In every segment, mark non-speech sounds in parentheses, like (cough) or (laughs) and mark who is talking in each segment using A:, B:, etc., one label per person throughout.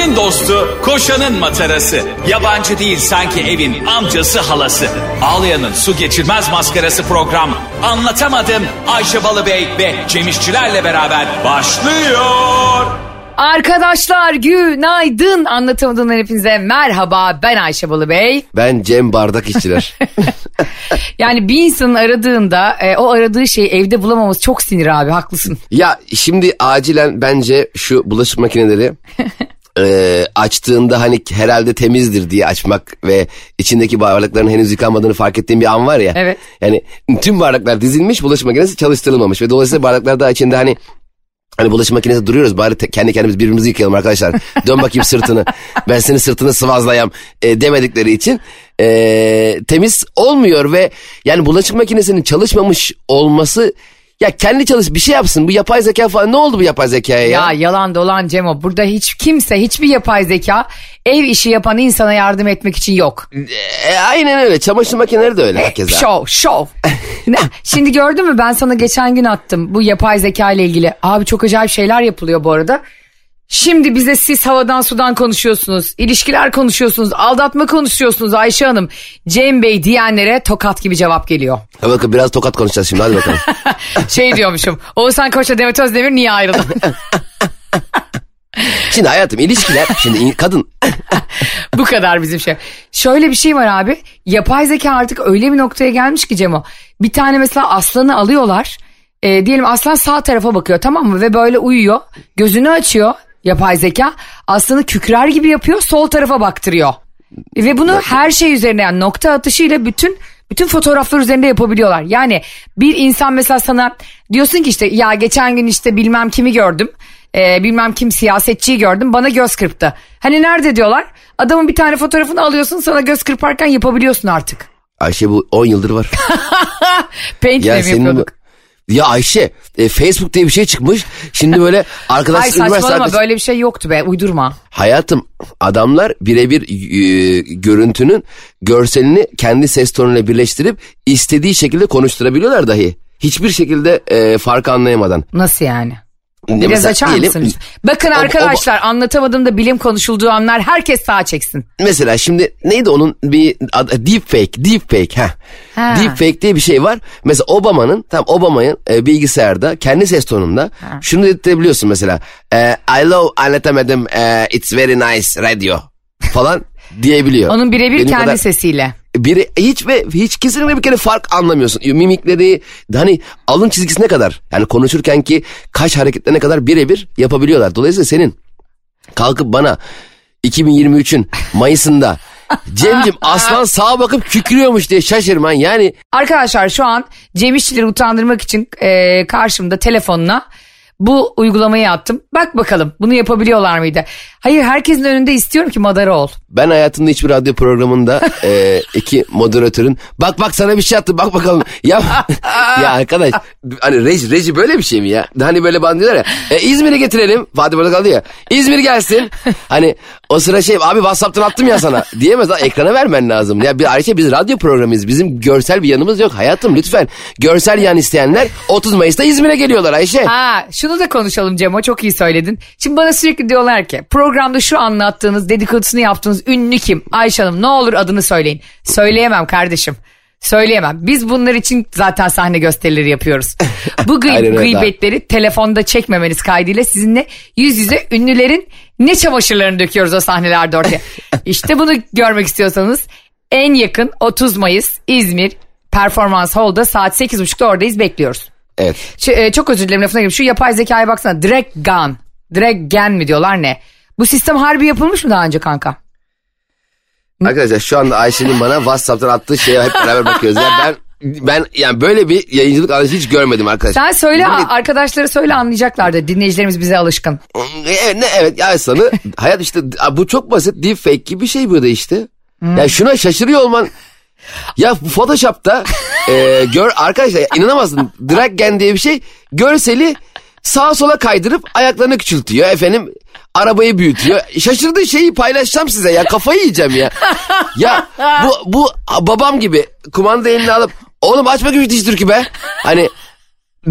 A: Ayşe'nin dostu, koşanın matarası. Yabancı değil sanki evin amcası halası. Ağlayan'ın su geçirmez maskarası program. Anlatamadım Ayşe Balıbey ve Cemişçilerle beraber başlıyor.
B: Arkadaşlar günaydın anlatamadığımdan hepinize merhaba ben Ayşe Balıbey.
C: Ben Cem Bardak işçiler. (laughs)
B: Yani bir insanın aradığında e, o aradığı şeyi evde bulamaması çok sinir abi haklısın.
C: ya şimdi acilen bence şu bulaşık makineleri (laughs) e, açtığında hani herhalde temizdir diye açmak ve içindeki bardakların henüz yıkanmadığını fark ettiğim bir an var ya.
B: Evet.
C: Yani tüm bardaklar dizilmiş bulaşık makinesi çalıştırılmamış ve dolayısıyla bardaklar da içinde hani Hani bulaşık makinesi duruyoruz bari te- kendi kendimiz birbirimizi yıkayalım arkadaşlar. (laughs) Dön bakayım sırtını. Ben senin sırtını sıvazlayam e, demedikleri için e, temiz olmuyor ve yani bulaşık makinesinin çalışmamış olması ya kendi çalış bir şey yapsın. Bu yapay zeka falan ne oldu bu yapay zekaya ya?
B: Ya yalan dolan Cemo burada hiç kimse hiçbir yapay zeka ev işi yapan insana yardım etmek için yok.
C: E, aynen öyle. Çamaşır makineleri de öyle herkese.
B: Şov şov. Ne? Şimdi gördün mü ben sana geçen gün attım bu yapay zeka ile ilgili. Abi çok acayip şeyler yapılıyor bu arada. Şimdi bize siz havadan sudan konuşuyorsunuz, ilişkiler konuşuyorsunuz, aldatma konuşuyorsunuz Ayşe Hanım. Cem Bey diyenlere tokat gibi cevap geliyor.
C: Ha, bakın biraz tokat konuşacağız şimdi hadi bakalım. (laughs)
B: Şey diyormuşum, Oğuzhan Koç'la Demet Özdemir niye ayrıldı? (laughs)
C: şimdi hayatım ilişkiler şimdi kadın (laughs)
B: Bu kadar bizim şey. Şöyle bir şey var abi. Yapay zeka artık öyle bir noktaya gelmiş ki Cemo. Bir tane mesela aslanı alıyorlar. E, diyelim aslan sağ tarafa bakıyor tamam mı? Ve böyle uyuyor. Gözünü açıyor yapay zeka. Aslanı kükrer gibi yapıyor sol tarafa baktırıyor. Ve bunu her şey üzerine yani nokta atışıyla bütün bütün fotoğraflar üzerinde yapabiliyorlar. Yani bir insan mesela sana diyorsun ki işte ya geçen gün işte bilmem kimi gördüm. e, bilmem kim siyasetçiyi gördüm bana göz kırptı. Hani nerede diyorlar? Adamın bir tane fotoğrafını alıyorsun sana göz kırparken yapabiliyorsun artık.
C: Ayşe bu 10 yıldır var. (laughs)
B: Paint ile
C: Ya
B: mi yapıyorduk?
C: Ya Ayşe e, Facebook diye bir şey çıkmış. Şimdi böyle (laughs)
B: Ay
C: arkadaş üniversite
B: saçmalama
C: arkadaş-
B: böyle bir şey yoktu be uydurma.
C: Hayatım adamlar birebir e, görüntünün görselini kendi ses tonuyla birleştirip istediği şekilde konuşturabiliyorlar dahi. Hiçbir şekilde e, farkı anlayamadan.
B: Nasıl yani?
C: Ne
B: Biraz açar
C: diyelim-
B: mısınız? Bakın
C: O- o-
B: arkadaşlar anlatamadığımda bilim konuşulduğu anlar herkes sağa çeksin.
C: Mesela şimdi neydi onun bir adı, deepfake, deepfake ha.
B: Ha.
C: Deepfake diye bir şey var. Mesela Obama'nın tam Obama'nın e, bilgisayarda kendi ses tonunda şunu dedirtebiliyorsun mesela. E, I love anlatamadım e, it's very nice radio falan (laughs) diyebiliyor.
B: Onun birebir kendi
C: kadar-
B: sesiyle.
C: Biri hiç ve hiç kesinlikle bir kere fark anlamıyorsun. Mimikleri hani alın çizgisine kadar yani konuşurken ki kaş hareketlerine kadar birebir yapabiliyorlar. Dolayısıyla senin kalkıp bana 2023'ün Mayıs'ında (laughs) Cemcim aslan sağa bakıp kükrüyormuş diye şaşırman yani
B: Arkadaşlar şu an Cem İşçileri utandırmak için e, karşımda telefonuna bu uygulamayı attım. Bak bakalım bunu yapabiliyorlar mıydı? Hayır herkesin önünde istiyorum ki madara ol.
C: ben hayatımda hiçbir radyo programında (laughs) e, iki moderatörün bak bak sana bir şey attı bak bakalım. (laughs) Ya ya arkadaş hani reji, reji böyle bir şey mi ya? Hani böyle bana diyorlar ya e, İzmir'e getirelim. Fatih burada kaldı ya İzmir gelsin. (laughs) Hani o sıra şey abi Whatsapp'tan attım ya sana. Diyemez lan ekrana vermen lazım. Ya bir Ayşe biz radyo programıyız bizim görsel bir yanımız yok. Hayatım lütfen. Görsel yan isteyenler 30 Mayıs'ta İzmir'e geliyorlar Ayşe.
B: Ha şunu da konuşalım Cemo çok iyi söyledin. Şimdi bana sürekli diyorlar ki programda şu anlattığınız dedikodusunu yaptığınız ünlü kim? Ayşe Hanım ne olur adını söyleyin. Söyleyemem kardeşim. Söyleyemem. Biz bunlar için zaten sahne gösterileri yapıyoruz. (laughs) Bu gıy- gıybetleri telefonda çekmemeniz kaydıyla sizinle yüz yüze ünlülerin ne çamaşırlarını döküyoruz o sahnelerde ortaya. (laughs) işte bunu görmek istiyorsanız en yakın 30 Mayıs İzmir Performans Hall'da saat 8.30'da oradayız bekliyoruz.
C: Evet
B: Şu, e, çok özür dilerim lafına gireyim. Şu yapay zekaya baksana. Direkt gen mi diyorlar ne? Bu sistem harbi yapılmış mı daha önce kanka?
C: Arkadaşlar şu anda Ayşe'nin bana WhatsApp'tan attığı şeye hep beraber bakıyoruz. Ya ben ben yani böyle bir yayıncılık anlayışı hiç görmedim arkadaşlar.
B: Sen söyle
C: Millet-
B: arkadaşlara söyle anlayacaklardı. Dinleyicilerimiz bize alışkın.
C: Evet, ne, evet ya sanı hayat işte bu çok basit deepfake gibi bir şey bu da işte. Ya şuna şaşırıyor olman ya Photoshop'ta e, gör arkadaşlar inanamazsın drag gen diye bir şey görseli sağa sola kaydırıp ayaklarını küçültüyor efendim arabayı büyütüyor. Şaşırdığı şeyi paylaşacağım size ya kafayı yiyeceğim ya. Ya bu bu babam gibi kumanda eline alıp oğlum aç bakayım şu diş türkü be. Hani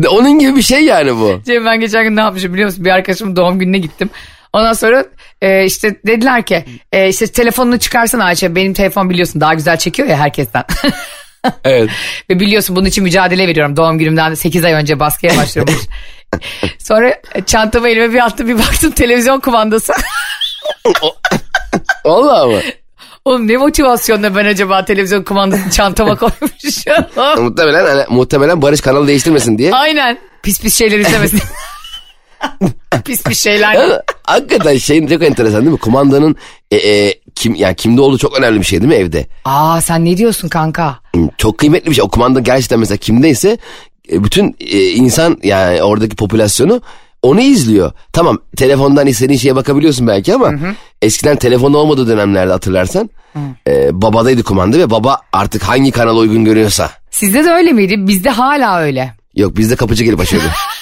C: onun gibi bir şey yani bu.
B: Cem ben geçen gün ne yapmışım biliyor musun? Bir arkadaşımın doğum gününe gittim. Ondan sonra e, işte dediler ki e, işte telefonunu çıkarsana Ayşe benim telefon biliyorsun daha güzel çekiyor ya herkesten. (laughs)
C: Evet.
B: Ve biliyorsun bunun için mücadele veriyorum. Doğum günümden 8 ay önce baskıya başlıyorum. (laughs) Sonra çantamı elime bir attım bir baktım televizyon kumandası. (laughs)
C: Vallahi mı?
B: Oğlum ne motivasyonla ben acaba televizyon kumandasını çantama koymuşum.
C: muhtemelen hani, muhtemelen Barış kanalı değiştirmesin diye.
B: Aynen. Pis pis şeyler izlemesin. (laughs) pis pis şeyler.
C: Hakikaten şeyin çok enteresan değil mi? Kumandanın e, e, kim yani kimde olduğu çok önemli bir şey değil mi evde?
B: Aa sen ne diyorsun kanka?
C: Çok kıymetli bir şey. O kumanda gerçekten mesela kimdeyse e, bütün e, insan yani oradaki popülasyonu onu izliyor. Tamam telefondan istediğin şeye bakabiliyorsun belki ama eskiden telefon olmadığı dönemlerde hatırlarsan e, babadaydı kumanda ve baba artık hangi kanal uygun görüyorsa.
B: Sizde de öyle miydi? Bizde hala öyle.
C: Yok bizde kapıcı gelip açıyordu. (laughs)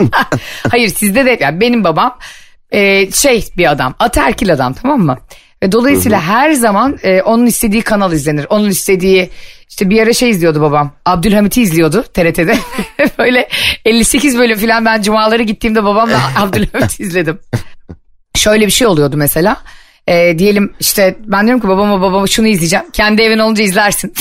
C: (laughs)
B: Hayır sizde de yani benim babam e, şey bir adam ataerkil adam tamam mı? Ve dolayısıyla her zaman e, onun istediği kanal izlenir. Onun istediği işte bir ara şey izliyordu babam. Abdülhamit'i izliyordu TRT'de. (laughs) Böyle 58 bölüm falan ben cumaları gittiğimde babamla (laughs) Abdülhamit'i izledim. Şöyle bir şey oluyordu mesela. E, diyelim işte ben diyorum ki babama babama şunu izleyeceğim. Kendi evin olunca izlersin.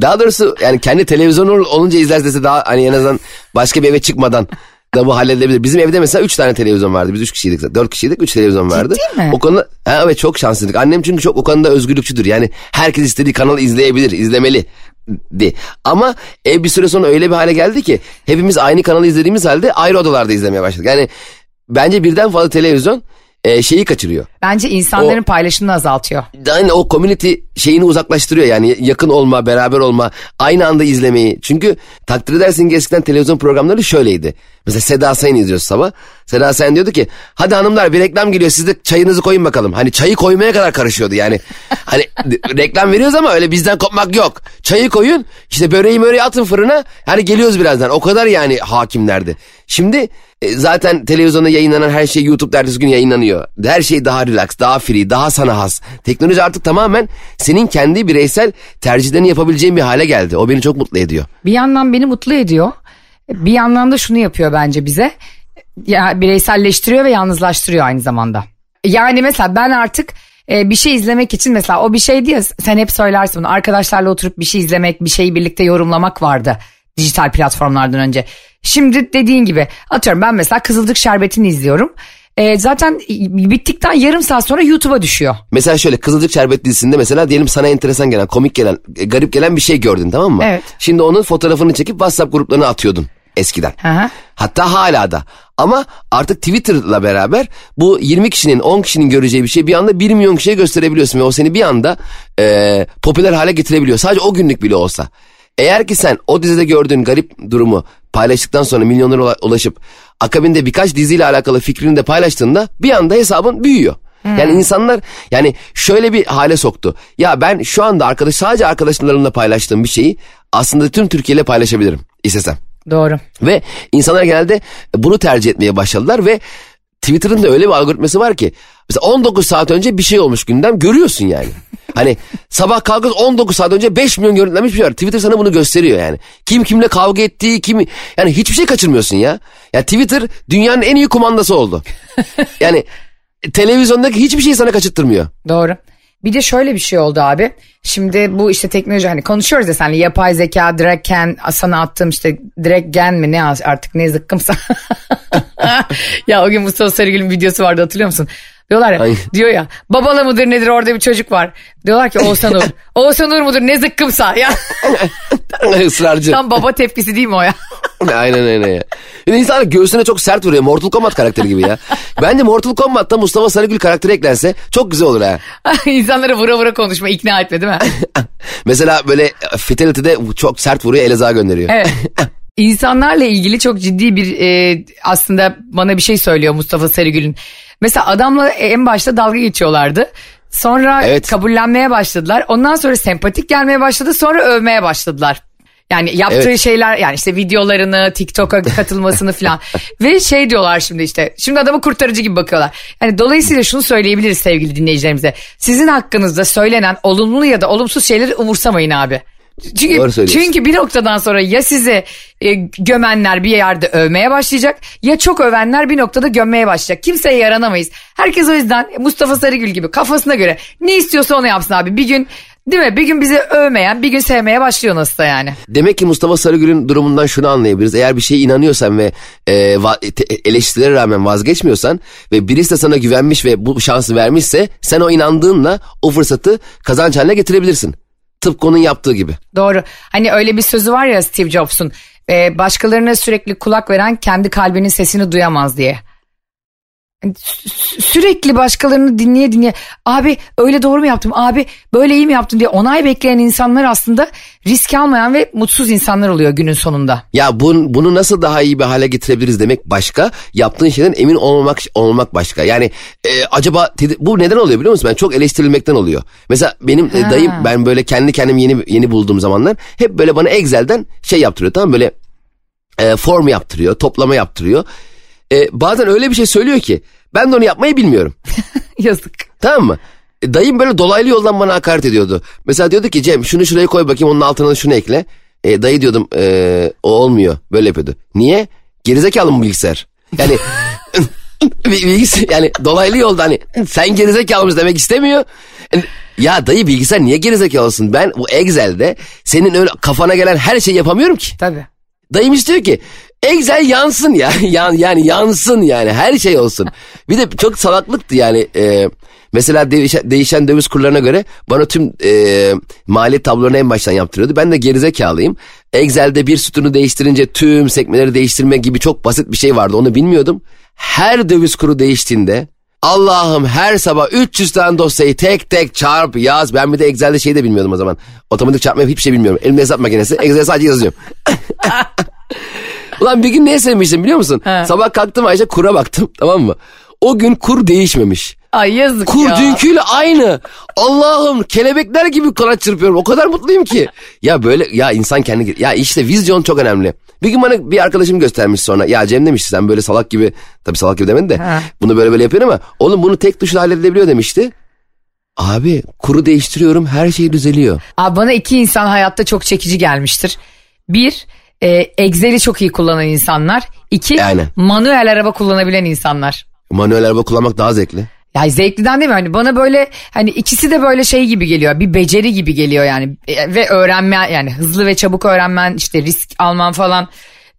C: Daha doğrusu yani kendi televizyonu olunca izler dese daha hani en azından başka bir eve çıkmadan da bu halledilebilir. Bizim evde mesela 3 tane televizyon vardı. Biz 3 kişiydik. 4 kişiydik 3 televizyon vardı.
B: Ciddi mi?
C: O konuda ha, evet çok şanslıydık. Annem çünkü çok o konuda özgürlükçüdür. Yani herkes istediği kanalı izleyebilir, izlemeli. De. Ama ev bir süre sonra öyle bir hale geldi ki hepimiz aynı kanalı izlediğimiz halde ayrı odalarda izlemeye başladık. Yani bence birden fazla televizyon e, şeyi kaçırıyor.
B: Bence insanların
C: O-
B: paylaşımını azaltıyor.
C: Aynı o community şeyini uzaklaştırıyor yani yakın olma, beraber olma, aynı anda izlemeyi. Çünkü takdir edersin ki eskiden televizyon programları şöyleydi. Mesela Seda Sayan izliyoruz sabah. Seda Sayan diyordu ki hadi hanımlar bir reklam geliyor siz de çayınızı koyun bakalım. Hani çayı koymaya kadar karışıyordu yani. (laughs) hani reklam veriyoruz ama öyle bizden kopmak yok. Çayı koyun işte böreği möreği atın fırına. Hani geliyoruz birazdan o kadar yani hakimlerdi. Şimdi e, zaten televizyonda yayınlanan her şey YouTube ertesi gün yayınlanıyor. Her şey daha relax, daha free, daha sana has. Teknoloji artık tamamen senin kendi bireysel tercihlerini yapabileceğin bir hale geldi. O beni çok mutlu ediyor.
B: Bir yandan beni mutlu ediyor. Bir yandan da şunu yapıyor bence bize. Ya bireyselleştiriyor ve yalnızlaştırıyor aynı zamanda. Yani mesela ben artık e, bir şey izlemek için mesela o bir şey diye sen hep söylersin bunu. Arkadaşlarla oturup bir şey izlemek, bir şeyi birlikte yorumlamak vardı dijital platformlardan önce. Şimdi dediğin gibi atıyorum ben mesela Kızılcık Şerbeti'ni izliyorum. E, zaten bittikten yarım saat sonra YouTube'a düşüyor.
C: Mesela şöyle Kızılcık Şerbet dizisinde mesela diyelim sana enteresan gelen, komik gelen, e, garip gelen bir şey gördün tamam mı?
B: Evet.
C: Şimdi onun fotoğrafını çekip WhatsApp gruplarına atıyordun eskiden.
B: Hı.
C: Hatta hala da. Ama artık Twitter'la beraber bu 20 kişinin 10 kişinin göreceği bir şey bir anda 1 milyon kişiye gösterebiliyorsun. Ve o seni bir anda e, popüler hale getirebiliyor. Sadece o günlük bile olsa. Eğer ki sen o dizide gördüğün garip durumu paylaştıktan sonra milyonlara ula- ulaşıp akabinde birkaç diziyle alakalı fikrini de paylaştığında bir anda hesabın büyüyor. Yani insanlar yani şöyle bir hale soktu. Ya ben şu anda arkadaş sadece arkadaşlarımla paylaştığım bir şeyi aslında tüm Türkiye ile paylaşabilirim istesem.
B: Doğru.
C: Ve insanlar genelde bunu tercih etmeye başladılar ve Twitter'ın da öyle bir algoritması var ki mesela 19 saat önce bir şey olmuş gündem görüyorsun yani. (laughs) Hani sabah kalkıyorsun 19 saat önce 5 milyon görüntülenmiş bir şey var. Twitter sana bunu gösteriyor yani. Kim kimle kavga ettiği, kim yani hiçbir şey kaçırmıyorsun ya. Ya Twitter dünyanın en iyi kumandası oldu. (laughs) Yani televizyondaki hiçbir şey sana kaçırtmıyor.
B: Doğru. Bir de şöyle bir şey oldu abi. Şimdi bu işte teknoloji hani konuşuyoruz ya senle yapay zeka, direkt gen, sana attığım işte direkt gen mi ne artık ne zıkkımsa. (laughs) ya o gün Mustafa Sarıgül'ün videosu vardı hatırlıyor musun? Diyorlar ya,
C: Ay.
B: diyor ya babala mıdır nedir orada bir çocuk var. Diyorlar ki Oğuzhan Uğur. (laughs) Oğuzhan Uğur mudur ne zıkkımsa ya.
C: Israrcı.
B: Tam baba tepkisi değil mi o ya? (laughs)
C: Aynen öyle ya. İnsanlar göğsüne çok sert vuruyor. Mortal Kombat karakteri gibi ya. Bence Mortal Kombat'ta Mustafa Sarıgül karakteri eklense çok güzel olur ha. (laughs)
B: İnsanlara vura vura konuşma ikna etme değil mi?
C: Mesela böyle Fatality'de çok sert vuruyor Elazığ'a gönderiyor.
B: Evet. İnsanlarla ilgili çok ciddi bir e, aslında bana bir şey söylüyor Mustafa Sarıgül'ün. Mesela adamla en başta dalga geçiyorlardı. Sonra
C: Evet.
B: kabullenmeye başladılar. Ondan sonra sempatik gelmeye başladı. Sonra övmeye başladılar. Yani yaptığı
C: Evet.
B: şeyler yani işte videolarını, TikTok'a (laughs) katılmasını falan. Ve şey diyorlar şimdi işte. Şimdi adamı kurtarıcı gibi bakıyorlar. Yani dolayısıyla şunu söyleyebiliriz sevgili dinleyicilerimize. Sizin hakkınızda söylenen olumlu ya da olumsuz şeyleri umursamayın abi. Çünkü, çünkü bir noktadan sonra ya sizi e, gömenler bir yerde övmeye başlayacak ya çok övenler bir noktada gömmeye başlayacak. Kimseye yaranamayız. Herkes o yüzden Mustafa Sarıgül gibi kafasına göre ne istiyorsa onu yapsın abi. Bir gün değil mi bir gün bizi övmeyen bir gün sevmeye başlıyor nasıl da yani.
C: Demek ki Mustafa Sarıgül'ün durumundan şunu anlayabiliriz. Eğer bir şeye inanıyorsan ve e, va- eleştirilere rağmen vazgeçmiyorsan ve birisi de sana güvenmiş ve bu şansı vermişse sen o inandığınla o fırsatı kazanç haline getirebilirsin. Tıpkı onun yaptığı gibi.
B: Doğru. Hani öyle bir sözü var ya Steve Jobs'un. e, başkalarına sürekli kulak veren kendi kalbinin sesini duyamaz diye. Sürekli başkalarını dinleye dinleye abi öyle doğru mu yaptım abi böyle iyi mi yaptım diye onay bekleyen insanlar aslında risk almayan ve mutsuz insanlar oluyor günün sonunda.
C: Ya bun, bunu nasıl daha iyi bir hale getirebiliriz demek başka. Yaptığın şeyden emin olmamak olmamak başka. Yani e, acaba bu neden oluyor biliyor musun? Ben çok eleştirilmekten oluyor. Mesela benim e,
B: Ha.
C: dayım ben böyle kendi kendimi yeni yeni bulduğum zamanlar hep böyle bana Excel'den şey yaptırıyor tamam böyle e, form yaptırıyor, toplama yaptırıyor. E, bazen öyle bir şey söylüyor ki ben de onu yapmayı bilmiyorum. (laughs)
B: Yazık.
C: Tamam mı? E, Dayım böyle dolaylı yoldan bana hakaret ediyordu. Mesela diyordu ki Cem şunu şuraya koy bakayım onun altına da şunu ekle. E, dayı diyordum e, o olmuyor. Böyle yapıyordu. Niye? Gerizekalı mı bilgisayar? Yani (laughs) Bil- bilgisayar yani dolaylı yoldan hani sen gerizekalı mısın demek istemiyor. Yani, Ya dayı bilgisayar niye gerizekalısın? Ben bu Excel'de senin öyle kafana gelen her şeyi yapamıyorum ki.
B: Tabii.
C: Dayım istiyor ki Excel yansın ya. (laughs) Yan, yani yansın yani her şey olsun. Bir de çok salaklıktı yani. E, mesela değişen, değişen döviz kurlarına göre bana tüm e, maliyet tablolarını en baştan yaptırıyordu. Ben de gerizekalıyım. Excel'de bir sütunu değiştirince tüm sekmeleri değiştirme gibi çok basit bir şey vardı. Onu bilmiyordum. Her döviz kuru değiştiğinde Allah'ım her sabah 300 tane dosyayı tek tek çarp yaz. Ben bir de Excel'de şey de bilmiyordum o zaman. Otomatik çarpma hiçbir şey bilmiyorum. Elimde hesap makinesi. Excel'de sadece yazıyorum. (laughs) Ulan bir gün neye sevmiştim biliyor musun?
B: He.
C: Sabah kalktım Ayşe kura baktım (laughs) tamam mı? O gün kur değişmemiş.
B: Ay yazık
C: Kur
B: ya.
C: dünküyle aynı. Allah'ım kelebekler gibi kanat çırpıyorum. O kadar mutluyum ki. (laughs) Ya böyle ya insan kendi ya işte vizyon çok önemli. Bir gün bana bir arkadaşım göstermiş sonra. Ya Cem demişti sen böyle salak gibi tabii salak gibi demedi de
B: Ha.
C: bunu böyle böyle yapıyorsun ama oğlum bunu tek tuşla halledilebiliyor demişti. Abi kuru değiştiriyorum her şey düzeliyor.
B: Abi bana iki insan hayatta çok çekici gelmiştir. Bir, e, Excel'i çok iyi kullanan insanlar. İki,
C: Aynen.
B: manuel araba kullanabilen insanlar.
C: Manuel araba kullanmak daha zevkli.
B: Ya zevkliden değil mi? Hani bana böyle hani ikisi de böyle şey gibi geliyor. Bir beceri gibi geliyor yani. E, Ve öğrenme yani hızlı ve çabuk öğrenmen işte risk alman falan.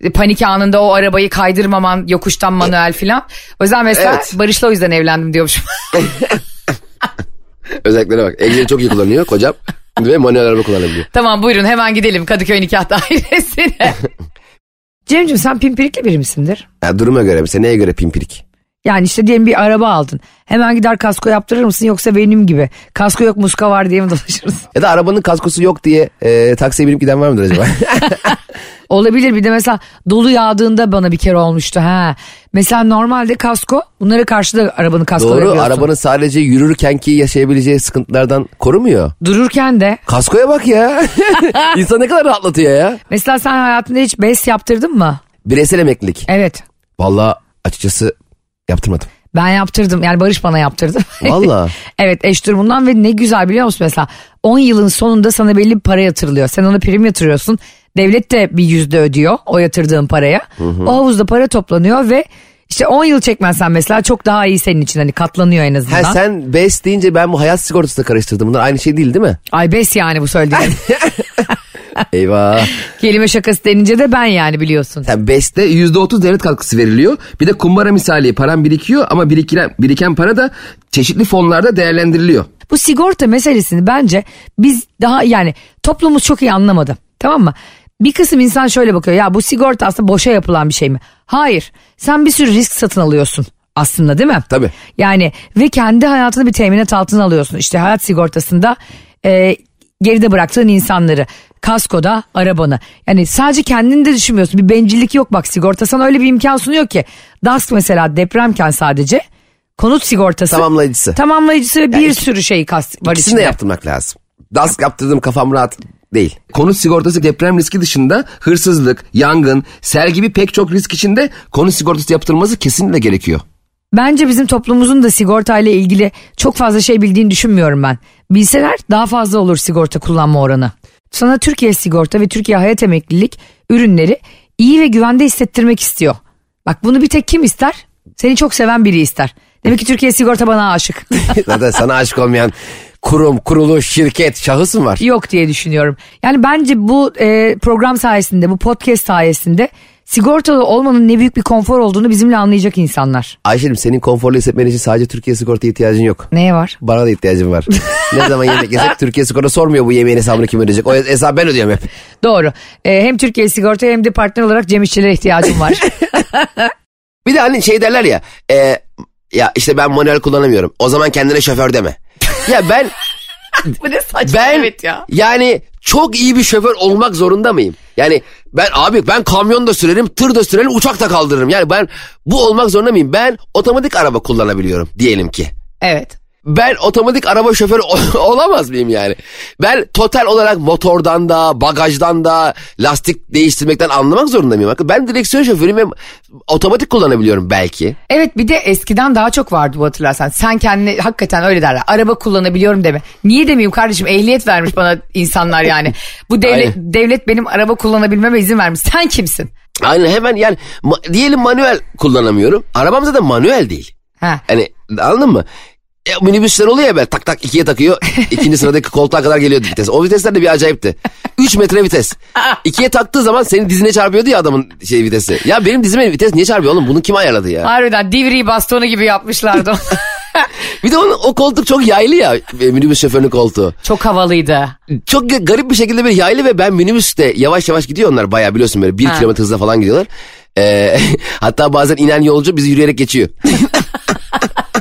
B: E, Panik anında o arabayı kaydırmaman yokuştan manuel falan. O yüzden mesela
C: Evet.
B: Barış'la o yüzden evlendim diyormuşum. (laughs)
C: Özelliklere bak. Excel'i çok iyi kullanıyor kocam. Ve manuel araba kullanabiliyor.
B: tamam buyurun hemen gidelim Kadıköy Nikah Dairesi'ne. (laughs) Cemciğim sen pimpirikli biri misindir?
C: Ya duruma göre mesela neye göre pimpirik?
B: Yani işte diyelim bir araba aldın. Hemen gider kasko yaptırır mısın yoksa benim gibi? Kasko yok muska var diye mi dolaşırız?
C: Ya da arabanın kaskosu yok diye e, taksiye binip giden var mıdır acaba? (laughs)
B: Olabilir bir de mesela dolu yağdığında bana bir kere olmuştu. ha. Mesela normalde kasko bunları karşıda arabanın kaskoları
C: Doğru arabanın sadece yürürkenki yaşayabileceği sıkıntılardan korumuyor.
B: Dururken de
C: Kaskoya bak ya. (laughs) İnsan ne kadar rahatlatıyor ya.
B: mesela sen hayatında hiç BES yaptırdın mı?
C: Bireysel emeklilik.
B: Evet
C: Vallahi açıkçası yaptırmadım.
B: ben yaptırdım yani Barış bana yaptırdı. (laughs)
C: Vallahi.
B: evet eş durumundan ve ne güzel biliyor musun mesela 10 yılın sonunda sana belli bir para yatırılıyor. Sen ona prim yatırıyorsun. Devlet de bir yüzde ödüyor o yatırdığın paraya. O havuzda para toplanıyor ve işte 10 yıl çekmezsen mesela çok daha iyi senin için hani katlanıyor en azından.
C: Ha sen BES deyince ben bu hayat sigortası da karıştırdım. Bunlar aynı şey değil değil mi?
B: Ay bes yani bu söylediğin. (laughs) (laughs) (laughs)
C: Eyvah.
B: Kelime şakası denince de ben yani biliyorsun.
C: Yani BES'te %30 devlet katkısı veriliyor. Bir de kumbara misali param birikiyor ama biriken, biriken para da çeşitli fonlarda değerlendiriliyor.
B: Bu sigorta meselesini bence biz daha yani toplumumuz çok iyi anlamadı. Tamam mı? Bir kısım insan şöyle bakıyor ya bu sigorta aslında boşa yapılan bir şey mi? Hayır sen bir sürü risk satın alıyorsun aslında değil mi?
C: Tabii.
B: Yani ve kendi hayatını bir teminat altına alıyorsun. İşte hayat sigortasında e, geride bıraktığın insanları. Kaskoda arabanı. Yani sadece kendini de düşünmüyorsun. Bir bencillik yok bak sigorta sana öyle bir imkan sunuyor ki. DASK mesela depremken sadece konut sigortası.
C: Tamamlayıcısı.
B: Tamamlayıcısı ve bir sürü şey kas, var içinde.
C: de yaptırmak lazım. DASK yaptırdığım kafam rahat değil. Konut sigortası deprem riski dışında hırsızlık, yangın, sel gibi pek çok risk içinde konut sigortası yaptırılması kesinlikle gerekiyor.
B: Bence bizim toplumumuzun da sigortayla ilgili çok fazla şey bildiğini düşünmüyorum ben. Bilseler daha fazla olur sigorta kullanma oranı. Sana Türkiye Sigorta ve Türkiye Hayat Emeklilik ürünleri iyi ve güvende hissettirmek istiyor. Bak bunu bir tek kim ister? Seni çok seven biri ister. Demek ki Türkiye Sigorta bana aşık. (laughs)
C: Zaten sana aşık olmayan kurum, kuruluş, şirket, şahıs mı var?
B: Yok diye düşünüyorum. Yani bence bu e, program sayesinde, bu podcast sayesinde sigortalı olmanın ne büyük bir konfor olduğunu bizimle anlayacak insanlar.
C: Ayşe'cim senin konforlu hissetmen için sadece Türkiye sigorta ihtiyacın yok.
B: Neye var?
C: Bana da ihtiyacım var. ne zaman yemek yesek Türkiye sigorta sormuyor bu yemeğin hesabını kim ödeyecek. O hesabı ben ödüyorum hep.
B: Doğru. E, hem Türkiye Sigorta hem de partner olarak Cem İşçilere ihtiyacım var. (laughs)
C: Bir de hani şey derler ya. E, ya işte ben manuel kullanamıyorum. O zaman kendine şoför deme. Ya ben (laughs)
B: bu ne saçma
C: ben
B: evet ya.
C: yani çok iyi bir şoför olmak zorunda mıyım? Yani ben abi ben kamyon da sürerim, tır da sürerim, uçak da kaldırırım. Yani ben bu olmak zorunda mıyım? Ben otomatik araba kullanabiliyorum diyelim ki.
B: Evet.
C: Ben otomatik araba şoförü ol- (laughs) olamaz mıyım yani? Ben total olarak motordan da, bagajdan da, lastik değiştirmekten anlamak zorunda mıyım? Ben direksiyon şoförüyüm ve otomatik kullanabiliyorum belki.
B: Evet bir de eskiden daha çok vardı bu hatırlarsan. Sen kendine hakikaten öyle derler. Araba kullanabiliyorum deme. Niye demeyeyim kardeşim ehliyet vermiş bana insanlar yani. (laughs) Bu devlet,
C: Aynen.
B: devlet benim araba kullanabilmeme izin vermiş. Sen kimsin?
C: Aynen hemen yani ma- diyelim manuel kullanamıyorum. Arabam zaten manuel değil.
B: Ha.
C: Hani anladın mı? E, minibüsler oluyor ya böyle tak tak ikiye takıyor. (laughs) ikinci sıradaki koltuğa kadar geliyordu vites. O vitesler de bir acayipti. 3 metre vites. (laughs) İkiye taktığı zaman senin dizine çarpıyordu ya adamın şey vitesi. Ya benim dizime vites niye çarpıyor oğlum? Bunu kim ayarladı ya?
B: Harbiden divri bastonu gibi yapmışlardı. (laughs)
C: Bir de onun, o koltuk çok yaylı ya e, minibüs şoförünün koltuğu.
B: çok havalıydı.
C: Çok ga- garip bir şekilde böyle yaylı ve ben minibüste yavaş yavaş gidiyor onlar bayağı biliyorsun böyle bir
B: Ha.
C: kilometre hızla falan gidiyorlar. Ee, hatta bazen inen yolcu bizi yürüyerek geçiyor.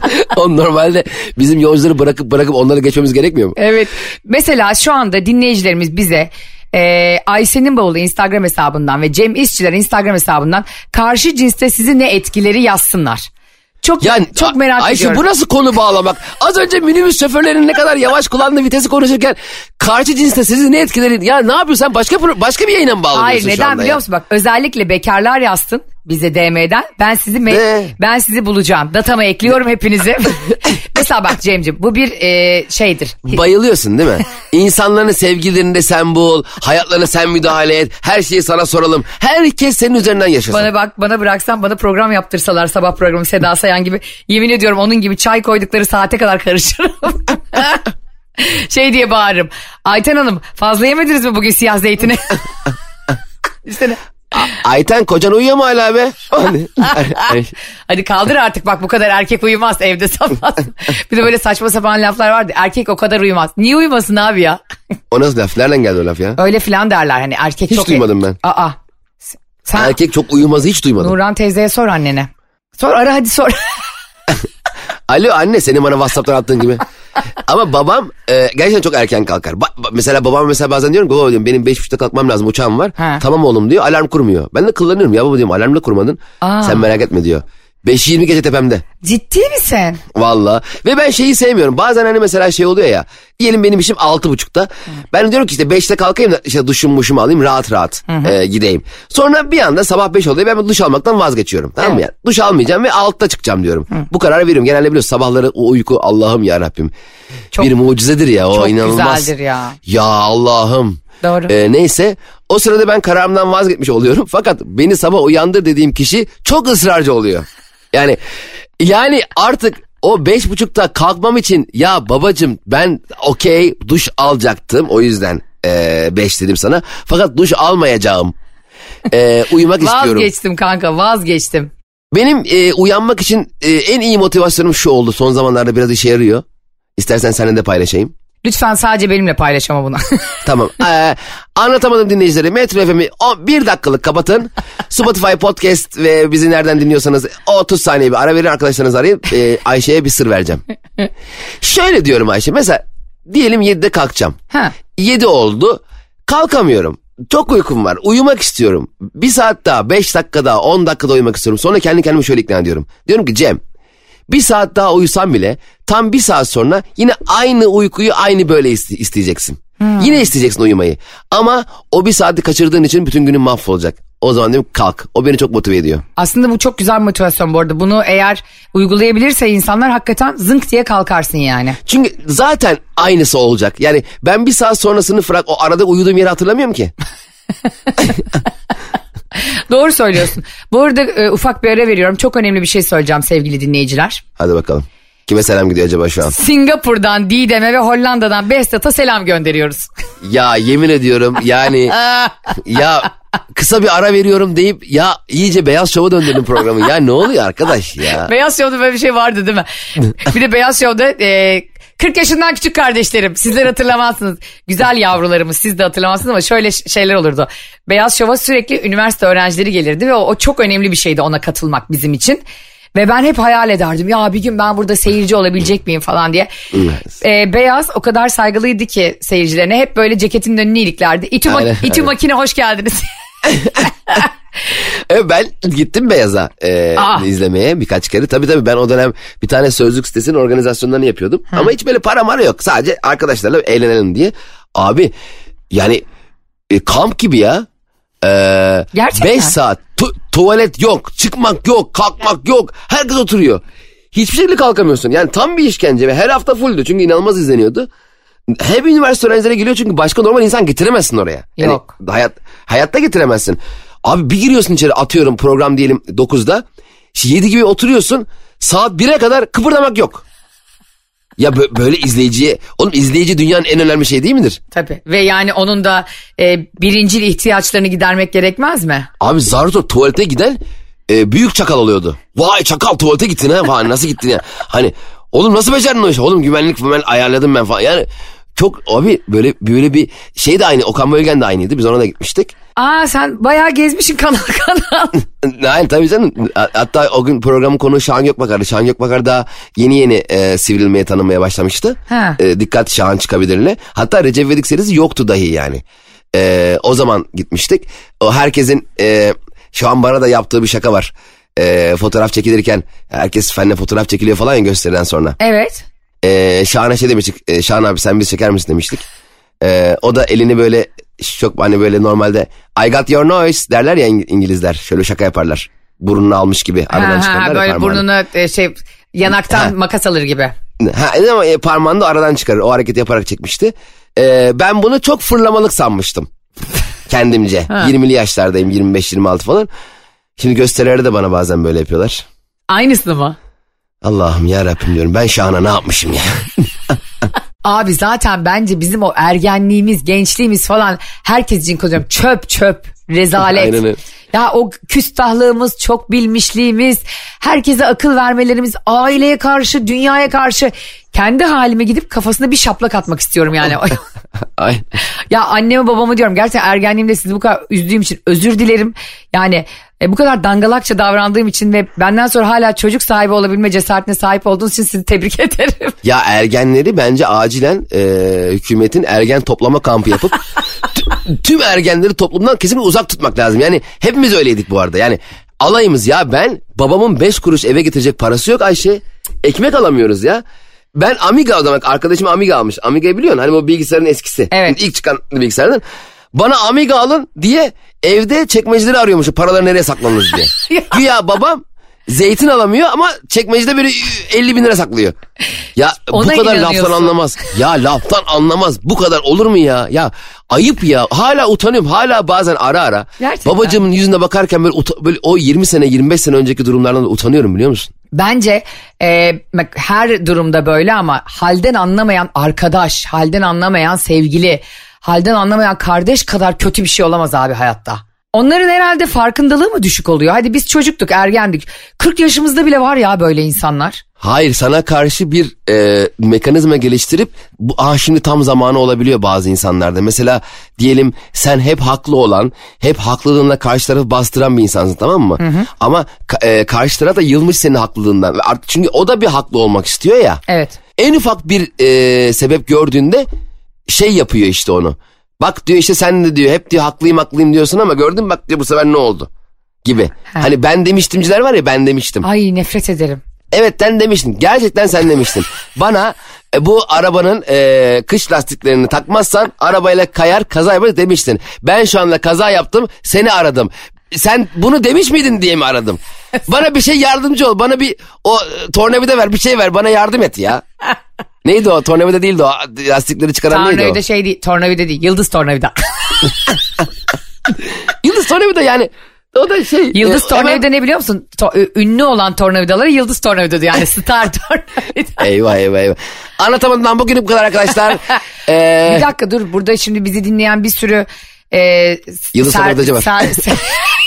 C: (laughs) o normalde bizim yolcuları bırakıp bırakıp onları geçmemiz gerekmiyor mu?
B: Evet. Mesela şu anda dinleyicilerimiz bize e, Ayşe'nin bavulu Instagram hesabından ve Cem İşçiler Instagram hesabından karşı cinste sizi ne etkileri yazsınlar. Çok
C: Yani
B: çok merak
C: Ayşe
B: ediyorum.
C: bu nasıl konu bağlamak? Az önce minibüs şoförlerinin ne kadar yavaş kullandığı vitesi konuşurken karşı cinste sizi ne etkileri? Ya ne yapıyorsun sen başka başka bir yayına mı bağlanıyorsun
B: Hayır neden biliyor musun bak özellikle bekarlar yazsın bize DM'den ben sizi me- ben sizi bulacağım datama ekliyorum hepinizi. (laughs) Mesela bak Cem'ciğim bu bir e, şeydir.
C: Bayılıyorsun değil mi? İnsanların sevgilerini de sen bul, hayatlarına sen müdahale et, her şeyi sana soralım. Herkes senin üzerinden yaşasın.
B: Bana bak bana bıraksan bana program yaptırsalar sabah programı Seda Sayan gibi yemin ediyorum onun gibi çay koydukları saate kadar karışırım. (laughs) şey diye bağırırım. Ayten Hanım fazla yemediniz mi bugün siyah zeytini? (laughs) İşte
C: Ayten kocan uyuyor mu hala be? (laughs)
B: Hadi kaldır artık bak bu kadar erkek uyumaz evde sabah. bir de böyle saçma sapan laflar vardı. Erkek o kadar uyumaz. Niye uyumasın abi ya?
C: o nasıl laf? Nereden geldi o laf ya?
B: Öyle filan derler hani erkek
C: Hiç
B: çok...
C: duymadım ben.
B: Aa. Sen
C: Erkek çok uyumazı hiç duymadım.
B: Nurhan teyzeye sor annene. Sor ara hadi sor. (laughs)
C: Alo anne senin bana Whatsapp'tan attığın gibi. (laughs) Ama babam e, gerçekten çok erken kalkar. Ba- ba- mesela babam mesela bazen diyorum ki baba diyorum benim beş buçukta kalkmam lazım uçağım var.
B: Ha.
C: Tamam oğlum diyor alarm kurmuyor. Ben de kullanıyorum ya baba diyorum alarmla kurmadın.
B: Aa.
C: Sen merak etme diyor. 5.20 gece tepemde.
B: Ciddi misin?
C: Valla. Ve ben şeyi sevmiyorum. Bazen hani mesela şey oluyor ya. Diyelim benim işim altı buçukta. Ben diyorum ki işte beşte kalkayım da işte duşumu muşumu alayım rahat rahat e, gideyim. Sonra bir anda sabah beş oluyor ben duş almaktan vazgeçiyorum. Tamam mı
B: Evet.
C: yani? Duş almayacağım ve altta çıkacağım diyorum. Bu kararı veriyorum. Genelde biliyorsun sabahları o uyku Allah'ım ya Rabbim.
B: Çok-
C: bir mucizedir ya o
B: çok
C: inanılmaz.
B: güzeldir ya.
C: Ya Allah'ım.
B: Doğru.
C: E, neyse o sırada ben kararımdan vazgeçmiş oluyorum. (laughs) Fakat beni sabah uyandır dediğim kişi çok ısrarcı oluyor. Yani yani artık o beş buçukta kalkmam için ya babacım ben okey duş alacaktım o yüzden e, beş dedim sana. Fakat duş almayacağım. E, uyumak (laughs) istiyorum.
B: Vazgeçtim kanka vazgeçtim.
C: Benim e, uyanmak için e, en iyi motivasyonum şu oldu. Son zamanlarda biraz işe yarıyor. İstersen seninle de paylaşayım.
B: Lütfen sadece benimle paylaş ama bunu. (laughs)
C: Tamam. Ee, anlatamadım dinleyicileri. Metro FM'i bir dakikalık kapatın. (laughs) Spotify podcast ve bizi nereden dinliyorsanız o 30 saniye bir ara verin arkadaşlarınızı arayın. Ee, Ayşe'ye bir sır vereceğim. (laughs) Şöyle diyorum Ayşe. Mesela diyelim 7'de kalkacağım.
B: ha.
C: 7 oldu. Kalkamıyorum. Çok uykum var. Uyumak istiyorum. Bir saat daha, 5 dakika daha, 10 dakika daha uyumak istiyorum. Sonra kendi kendime şöyle ikna ediyorum. Diyorum ki Cem bir saat daha uyusam bile tam bir saat sonra yine aynı uykuyu aynı böyle iste- isteyeceksin. Yine isteyeceksin uyumayı. Ama o bir saati kaçırdığın için bütün günün mahvolacak. O zaman diyorum kalk. O beni çok motive ediyor.
B: Aslında bu çok güzel motivasyon bu arada. Bunu eğer uygulayabilirse insanlar hakikaten zınk diye kalkarsın yani.
C: Çünkü zaten aynısı olacak. Yani ben bir saat sonrasını bırak o arada uyuduğum yeri hatırlamıyorum ki. (laughs) (laughs)
B: Doğru söylüyorsun. bu arada e, ufak bir ara veriyorum. Çok önemli bir şey söyleyeceğim sevgili dinleyiciler.
C: Hadi bakalım. Kime selam gidiyor acaba şu an?
B: Singapur'dan Didem'e ve Hollanda'dan Bestat'a selam gönderiyoruz. (laughs)
C: Ya yemin ediyorum yani (laughs) ya kısa bir ara veriyorum deyip ya iyice Beyaz Şov'a döndürdüm programı. Ya ne oluyor arkadaş ya?
B: Beyaz Show'da böyle bir şey vardı değil mi? bir de Beyaz Show'da e, 40 yaşından küçük kardeşlerim. Sizler hatırlamazsınız. Güzel yavrularımız siz de hatırlamazsınız ama şöyle şeyler olurdu. Beyaz Şov'a sürekli üniversite öğrencileri gelirdi ve o, o çok önemli bir şeydi ona katılmak bizim için. Ve ben hep hayal ederdim ya bir gün ben burada seyirci olabilecek miyim falan diye. Ee, Beyaz o kadar saygılıydı ki seyircilerine hep böyle ceketinin önünü iliklerdi. İTÜ, ma-
C: Aynen,
B: İTÜ
C: aynen.
B: makine hoş geldiniz. (laughs)
C: Evet, ben gittim Beyaz'a e,
B: Aa.
C: izlemeye birkaç kere. Tabii tabii ben o dönem bir tane sözlük sitesinin organizasyonlarını yapıyordum. Ama hiç böyle para mara yok. Sadece arkadaşlarla eğlenelim diye. Abi yani e, kamp gibi ya. Ee,
B: Gerçekten.
C: 5 saat tu- tuvalet yok, çıkmak yok, kalkmak yok. Herkes oturuyor. Hiçbir şekilde kalkamıyorsun. Yani tam bir işkence ve her hafta fulldü. Çünkü inanılmaz izleniyordu. Hep üniversite öğrencileri geliyor çünkü başka normal insan getiremezsin oraya. Yani
B: Yok.
C: hayat hayatta getiremezsin. Abi bir giriyorsun içeri atıyorum program diyelim 9'da. 7 gibi oturuyorsun. Saat 1'e kadar kıpırdamak yok. Ya bö- böyle izleyiciye oğlum izleyici dünyanın en önemli şey değil midir?
B: Tabii ve yani onun da e, birincil ihtiyaçlarını gidermek gerekmez mi?
C: Abi zar zor tuvalete giden e, büyük çakal oluyordu. Vay çakal tuvalete gittin ha falan nasıl gittin ya. Hani oğlum nasıl becerdin o işi? Oğlum güvenlik falan ayarladım ben falan. Yani çok abi böyle böyle bir şey de aynı. Okan Bölgen de aynıydı. Biz ona da gitmiştik.
B: Aa sen bayağı gezmişsin kanal (laughs) kanal. (laughs)
C: Hayır tabii canım. Hatta o gün programın konuğu Şahan Gökbakar'dı. Şahan Gökbakar daha yeni yeni e, sivrilmeye tanınmaya başlamıştı.
B: Ha.
C: E, dikkat Şahan çıkabilirine. Hatta Recep İvedik serisi yoktu dahi yani. E, o zaman gitmiştik. O herkesin e, şu an bana da yaptığı bir şaka var. E, fotoğraf çekilirken herkes fenle fotoğraf çekiliyor falan ya gösteriden sonra.
B: evet.
C: E, Şahan'a şey demiştik. E, Şahan abi sen biz çeker misin demiştik. E, o da elini böyle çok hani böyle normalde I got your noise derler ya İng- İngilizler. Şöyle şaka yaparlar. Burnunu almış gibi aradan
B: Ha, ha,
C: ya
B: böyle
C: parmağını.
B: burnunu e, şey yanaktan
C: Ha.
B: makas alır gibi.
C: Ha, ama e, parmağını da aradan çıkarır. O hareketi yaparak çekmişti. E, ben bunu çok fırlamalık sanmıştım. (laughs) Kendimce. 20'li yaşlardayım 25-26 falan. Şimdi gösterilerde de bana bazen böyle yapıyorlar.
B: Aynısını mı?
C: Allah'ım ya Rabbim diyorum ben Şahan'a ne yapmışım ya. (laughs)
B: Abi zaten bence bizim o ergenliğimiz, gençliğimiz falan herkes için konuşuyorum. Çöp çöp, rezalet.
C: Aynen öyle.
B: Ya o küstahlığımız, çok bilmişliğimiz, herkese akıl vermelerimiz, aileye karşı, dünyaya karşı kendi halime gidip kafasına bir şaplak atmak istiyorum yani. (laughs) (laughs)
C: Ay.
B: ya anneme babamı diyorum gerçekten ergenliğimde sizi bu kadar üzdüğüm için özür dilerim. Yani e, bu kadar dangalakça davrandığım için ve benden sonra hala çocuk sahibi olabilme cesaretine sahip olduğunuz için sizi tebrik (laughs) ederim.
C: Ya ergenleri bence acilen e, hükümetin ergen toplama kampı yapıp tüm ergenleri toplumdan kesinlikle uzak tutmak lazım. Yani hepimiz öyleydik bu arada. Yani alayımız ya ben babamın 5 kuruş eve getirecek parası yok Ayşe. Ekmek alamıyoruz ya. Ben Amiga ödemek arkadaşım Amiga almış. Amiga'yı biliyorsun hani bu bilgisayarın eskisi.
B: Evet.
C: İlk çıkan bilgisayardan. Bana Amiga alın diye evde çekmeceleri arıyormuş paraları nereye saklanırız diye. (laughs) Güya babam zeytin alamıyor ama çekmecede böyle 50 bin lira saklıyor. Ya
B: Ona
C: bu kadar laftan anlamaz. Ya laftan anlamaz. Bu kadar olur mu ya? Ya ayıp ya. Hala utanıyorum. Hala bazen ara ara.
B: Gerçekten.
C: Babacığımın yüzüne bakarken böyle, böyle o 20 sene 25 sene önceki durumlardan da utanıyorum biliyor musun?
B: Bence e, her durumda böyle ama halden anlamayan arkadaş, halden anlamayan sevgili, halden anlamayan kardeş kadar kötü bir şey olamaz abi hayatta. Onların herhalde farkındalığı mı düşük oluyor? Hadi biz çocuktuk, ergendik. 40 yaşımızda bile var ya böyle insanlar.
C: Hayır sana karşı bir e, mekanizma geliştirip bu ah şimdi tam zamanı olabiliyor bazı insanlarda. Mesela diyelim sen hep haklı olan, hep haklılığınla karşı tarafı bastıran bir insansın tamam mı? Ama ka- e, karşı taraf da yılmış senin haklılığından. Çünkü o da bir haklı olmak istiyor ya.
B: Evet.
C: En ufak bir e, sebep gördüğünde şey yapıyor işte onu. Bak diyor işte sen de diyor hep diyor haklıyım haklıyım diyorsun ama gördün bak diyor bu sefer ne oldu? Gibi. Hani ben demiştimciler var ya ben demiştim.
B: Ay nefret ederim.
C: Evet sen demiştin. Gerçekten sen demiştin. (laughs) Bana e, bu arabanın e, kış lastiklerini takmazsan arabayla kayar kaza yaparız demiştin. Ben şu anda kaza yaptım seni aradım. Sen bunu demiş miydin diye mi aradım? Bana bir şey yardımcı ol. Bana bir o e, tornavida ver bir şey ver bana yardım et ya. (laughs) Neydi o tornavida değildi o lastikleri çıkaran neydi o?
B: Tornavida şey değil, tornavida değil, yıldız tornavida. (laughs)
C: Yıldız tornavida yani o da şey.
B: Yıldız
C: e,
B: tornavida ne biliyor musun? To- ünlü olan tornavidaları yıldız tornavida diyor. Yani star (laughs) tornavida.
C: Eyvah eyvah eyvah. Anlatamadım bugün bu kadar arkadaşlar. Ee,
B: Bir dakika dur burada şimdi bizi dinleyen bir sürü e,
C: Yıldız tornavidacı var. (laughs)
B: ser-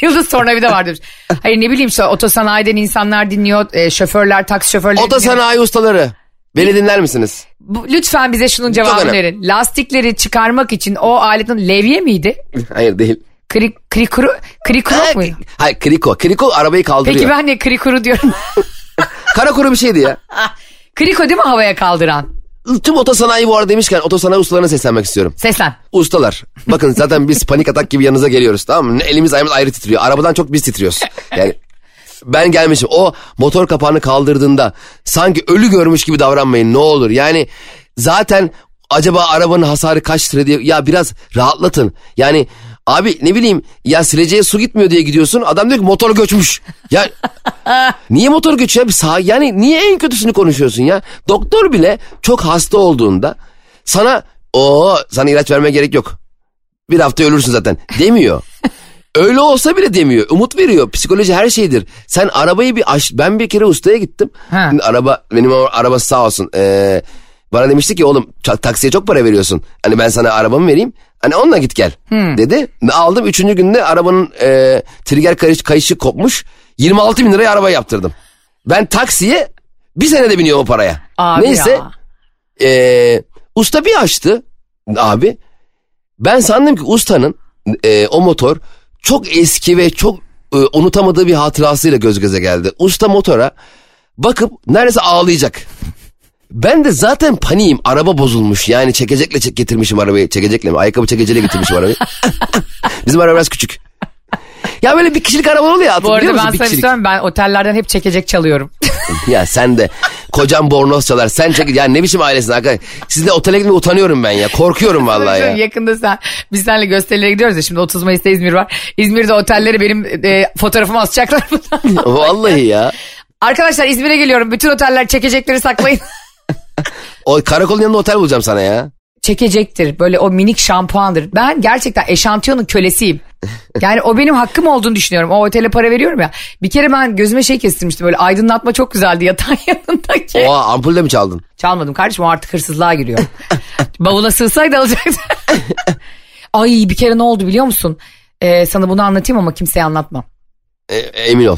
B: Yıldız tornavida var demiş. Hayır ne bileyim işte otosanayiden insanlar dinliyor. e, şoförler, taksi şoförleri dinliyor.
C: Otosanayi ustaları. Beni dinler misiniz?
B: Bu- Lütfen bize şunun cevabını verin. Lastikleri çıkarmak için o aletin levye miydi?
C: Hayır değil.
B: Kri, krikuru, krikuru
C: Ha,
B: muydu?
C: Hayır kriko. Kriko arabayı kaldırıyor.
B: Peki ben de krikuru diyorum. (laughs)
C: Kara kuru bir şeydi ya.
B: Kriko değil mi havaya kaldıran?
C: Tüm otosanayi bu arada demişken otosanayi ustalarına seslenmek istiyorum.
B: Seslen.
C: Ustalar. Bakın zaten biz (laughs) panik atak gibi yanınıza geliyoruz tamam mı? Elimiz ayağımız ayrı titriyor. Arabadan çok biz titriyoruz. Yani ben gelmişim. O motor kapağını kaldırdığında sanki ölü görmüş gibi davranmayın ne olur. Yani zaten acaba arabanın hasarı kaç lira diye ya biraz rahatlatın. Yani abi ne bileyim ya sileceğe su gitmiyor diye gidiyorsun. Adam diyor ki motor göçmüş. Ya (laughs) Niye motor göçüyor? Sağ, yani niye en kötüsünü konuşuyorsun ya? Doktor bile çok hasta olduğunda sana o sana ilaç vermeye gerek yok. Bir hafta ölürsün zaten demiyor. (laughs) Öyle olsa bile demiyor. Umut veriyor. Psikoloji her şeydir. Sen arabayı bir aş... Ben bir kere ustaya gittim.
B: Ha.
C: Araba benim o araba sağ olsun. Ee, bana demişti ki oğlum taksiye çok para veriyorsun. Hani ben sana arabamı vereyim. Hani onunla git gel dedi. Aldım üçüncü günde arabanın e, trigger kayış, kayışı kopmuş. 26 bin liraya araba yaptırdım. Ben taksiye bir senede biniyorum o paraya.
B: Abi
C: Neyse
B: ya.
C: e, usta bir açtı abi. Ben sandım ki ustanın e, o motor çok eski ve çok e, unutamadığı bir hatırasıyla göz göze geldi. Usta motora bakıp neredeyse ağlayacak. Ben de zaten paniğim. Araba bozulmuş. Yani çekecekle çek getirmişim arabayı. Çekecekle mi? Ayakkabı çekeceğiyle getirmişim arabayı. (laughs) Bizim araba biraz küçük. Ya böyle bir kişilik araba oluyor ya.
B: Bu arada ben sana
C: kişilik.
B: söyleyeyim ben otellerden hep çekecek çalıyorum. (laughs)
C: Ya sen de kocam bornoz çalar. Sen çek. Ya ne biçim ailesin arkadaş. Sizle otele gitmeye utanıyorum ben ya. Korkuyorum vallahi ya.
B: Yakında sen biz seninle gösterilere gidiyoruz ya şimdi 30 Mayıs'ta İzmir var. İzmir'de otelleri benim e, fotoğrafımı asacaklar. (laughs)
C: Vallahi ya.
B: Arkadaşlar İzmir'e geliyorum. Bütün oteller çekecekleri saklayın.
C: O karakolun yanında otel bulacağım sana ya.
B: Çekecektir. Böyle o minik şampuandır. Ben gerçekten eşantiyonun kölesiyim. Yani o benim hakkım olduğunu düşünüyorum. O otele para veriyorum ya. Bir kere ben gözüme şey kestirmiştim. Böyle aydınlatma çok güzeldi yatağın (laughs) yanındaki.
C: Oha ampul de mi çaldın?
B: Çalmadım kardeşim o artık hırsızlığa giriyor. (laughs) Bavula sığsaydı alacaktı. (laughs) Ay bir kere ne oldu biliyor musun? Ee, sana bunu anlatayım ama kimseye anlatmam.
C: E, emin ol.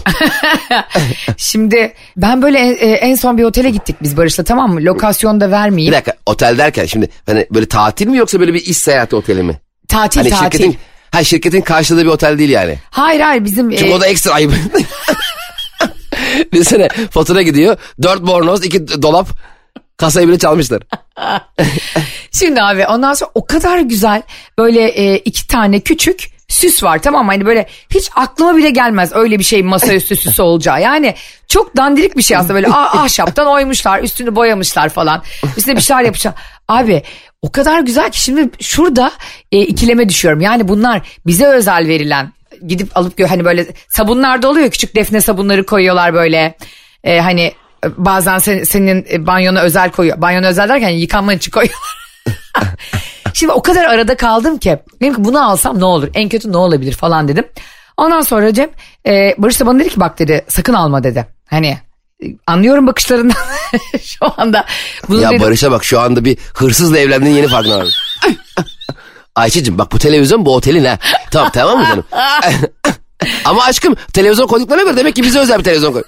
C: (laughs)
B: Şimdi ben böyle en, en son bir otele gittik biz Barış'la tamam mı? Lokasyonda
C: Bir
B: vermeyeyim.
C: dakika otel derken şimdi hani böyle tatil mi yoksa böyle bir iş seyahati oteli mi?
B: Tatil
C: Hani
B: tatil.
C: şirketin ha şirketin karşıladığı bir otel değil yani.
B: Hayır hayır bizim
C: Çünkü
B: e,
C: o da ekstra ayıp. (laughs) bir sene fatura gidiyor. Dört bornoz, iki dolap. Kasayı bile çalmışlar. (laughs)
B: Şimdi abi ondan sonra o kadar güzel böyle e, iki tane küçük süs var tamam mı? Hani böyle hiç aklıma bile gelmez öyle bir şey masaüstü (laughs) süsü olacağı. Yani çok dandirik bir şey aslında böyle ah, ahşaptan oymuşlar üstünü boyamışlar falan. Üstüne bir şeyler yapmışlar. Abi o kadar güzel ki şimdi şurada e, ikileme düşüyorum. Yani bunlar bize özel verilen gidip alıp hani böyle sabunlarda oluyor küçük defne sabunları koyuyorlar böyle. E, hani e, bazen sen- senin e, banyona özel koyuyor. Banyona özel derken yıkanman için koyuyorlar. (laughs) Şimdi o kadar arada kaldım ki. Dedim ki bunu alsam ne olur? En kötü ne olabilir falan dedim. Ondan sonra Cem e, Barış da bana dedi ki bak dedi sakın alma dedi. Hani e, anlıyorum bakışlarından (laughs) şu anda. Bunu
C: Ya
B: dedim,
C: Barış'a bak şu anda bir hırsızla evlendiğin yeni farkına var. Ayşe'cim bak bu televizyon bu otelin ha. Tamam tamam mı canım? (laughs) Ama aşkım televizyon koyduklarına göre demek ki bize özel bir televizyon koy.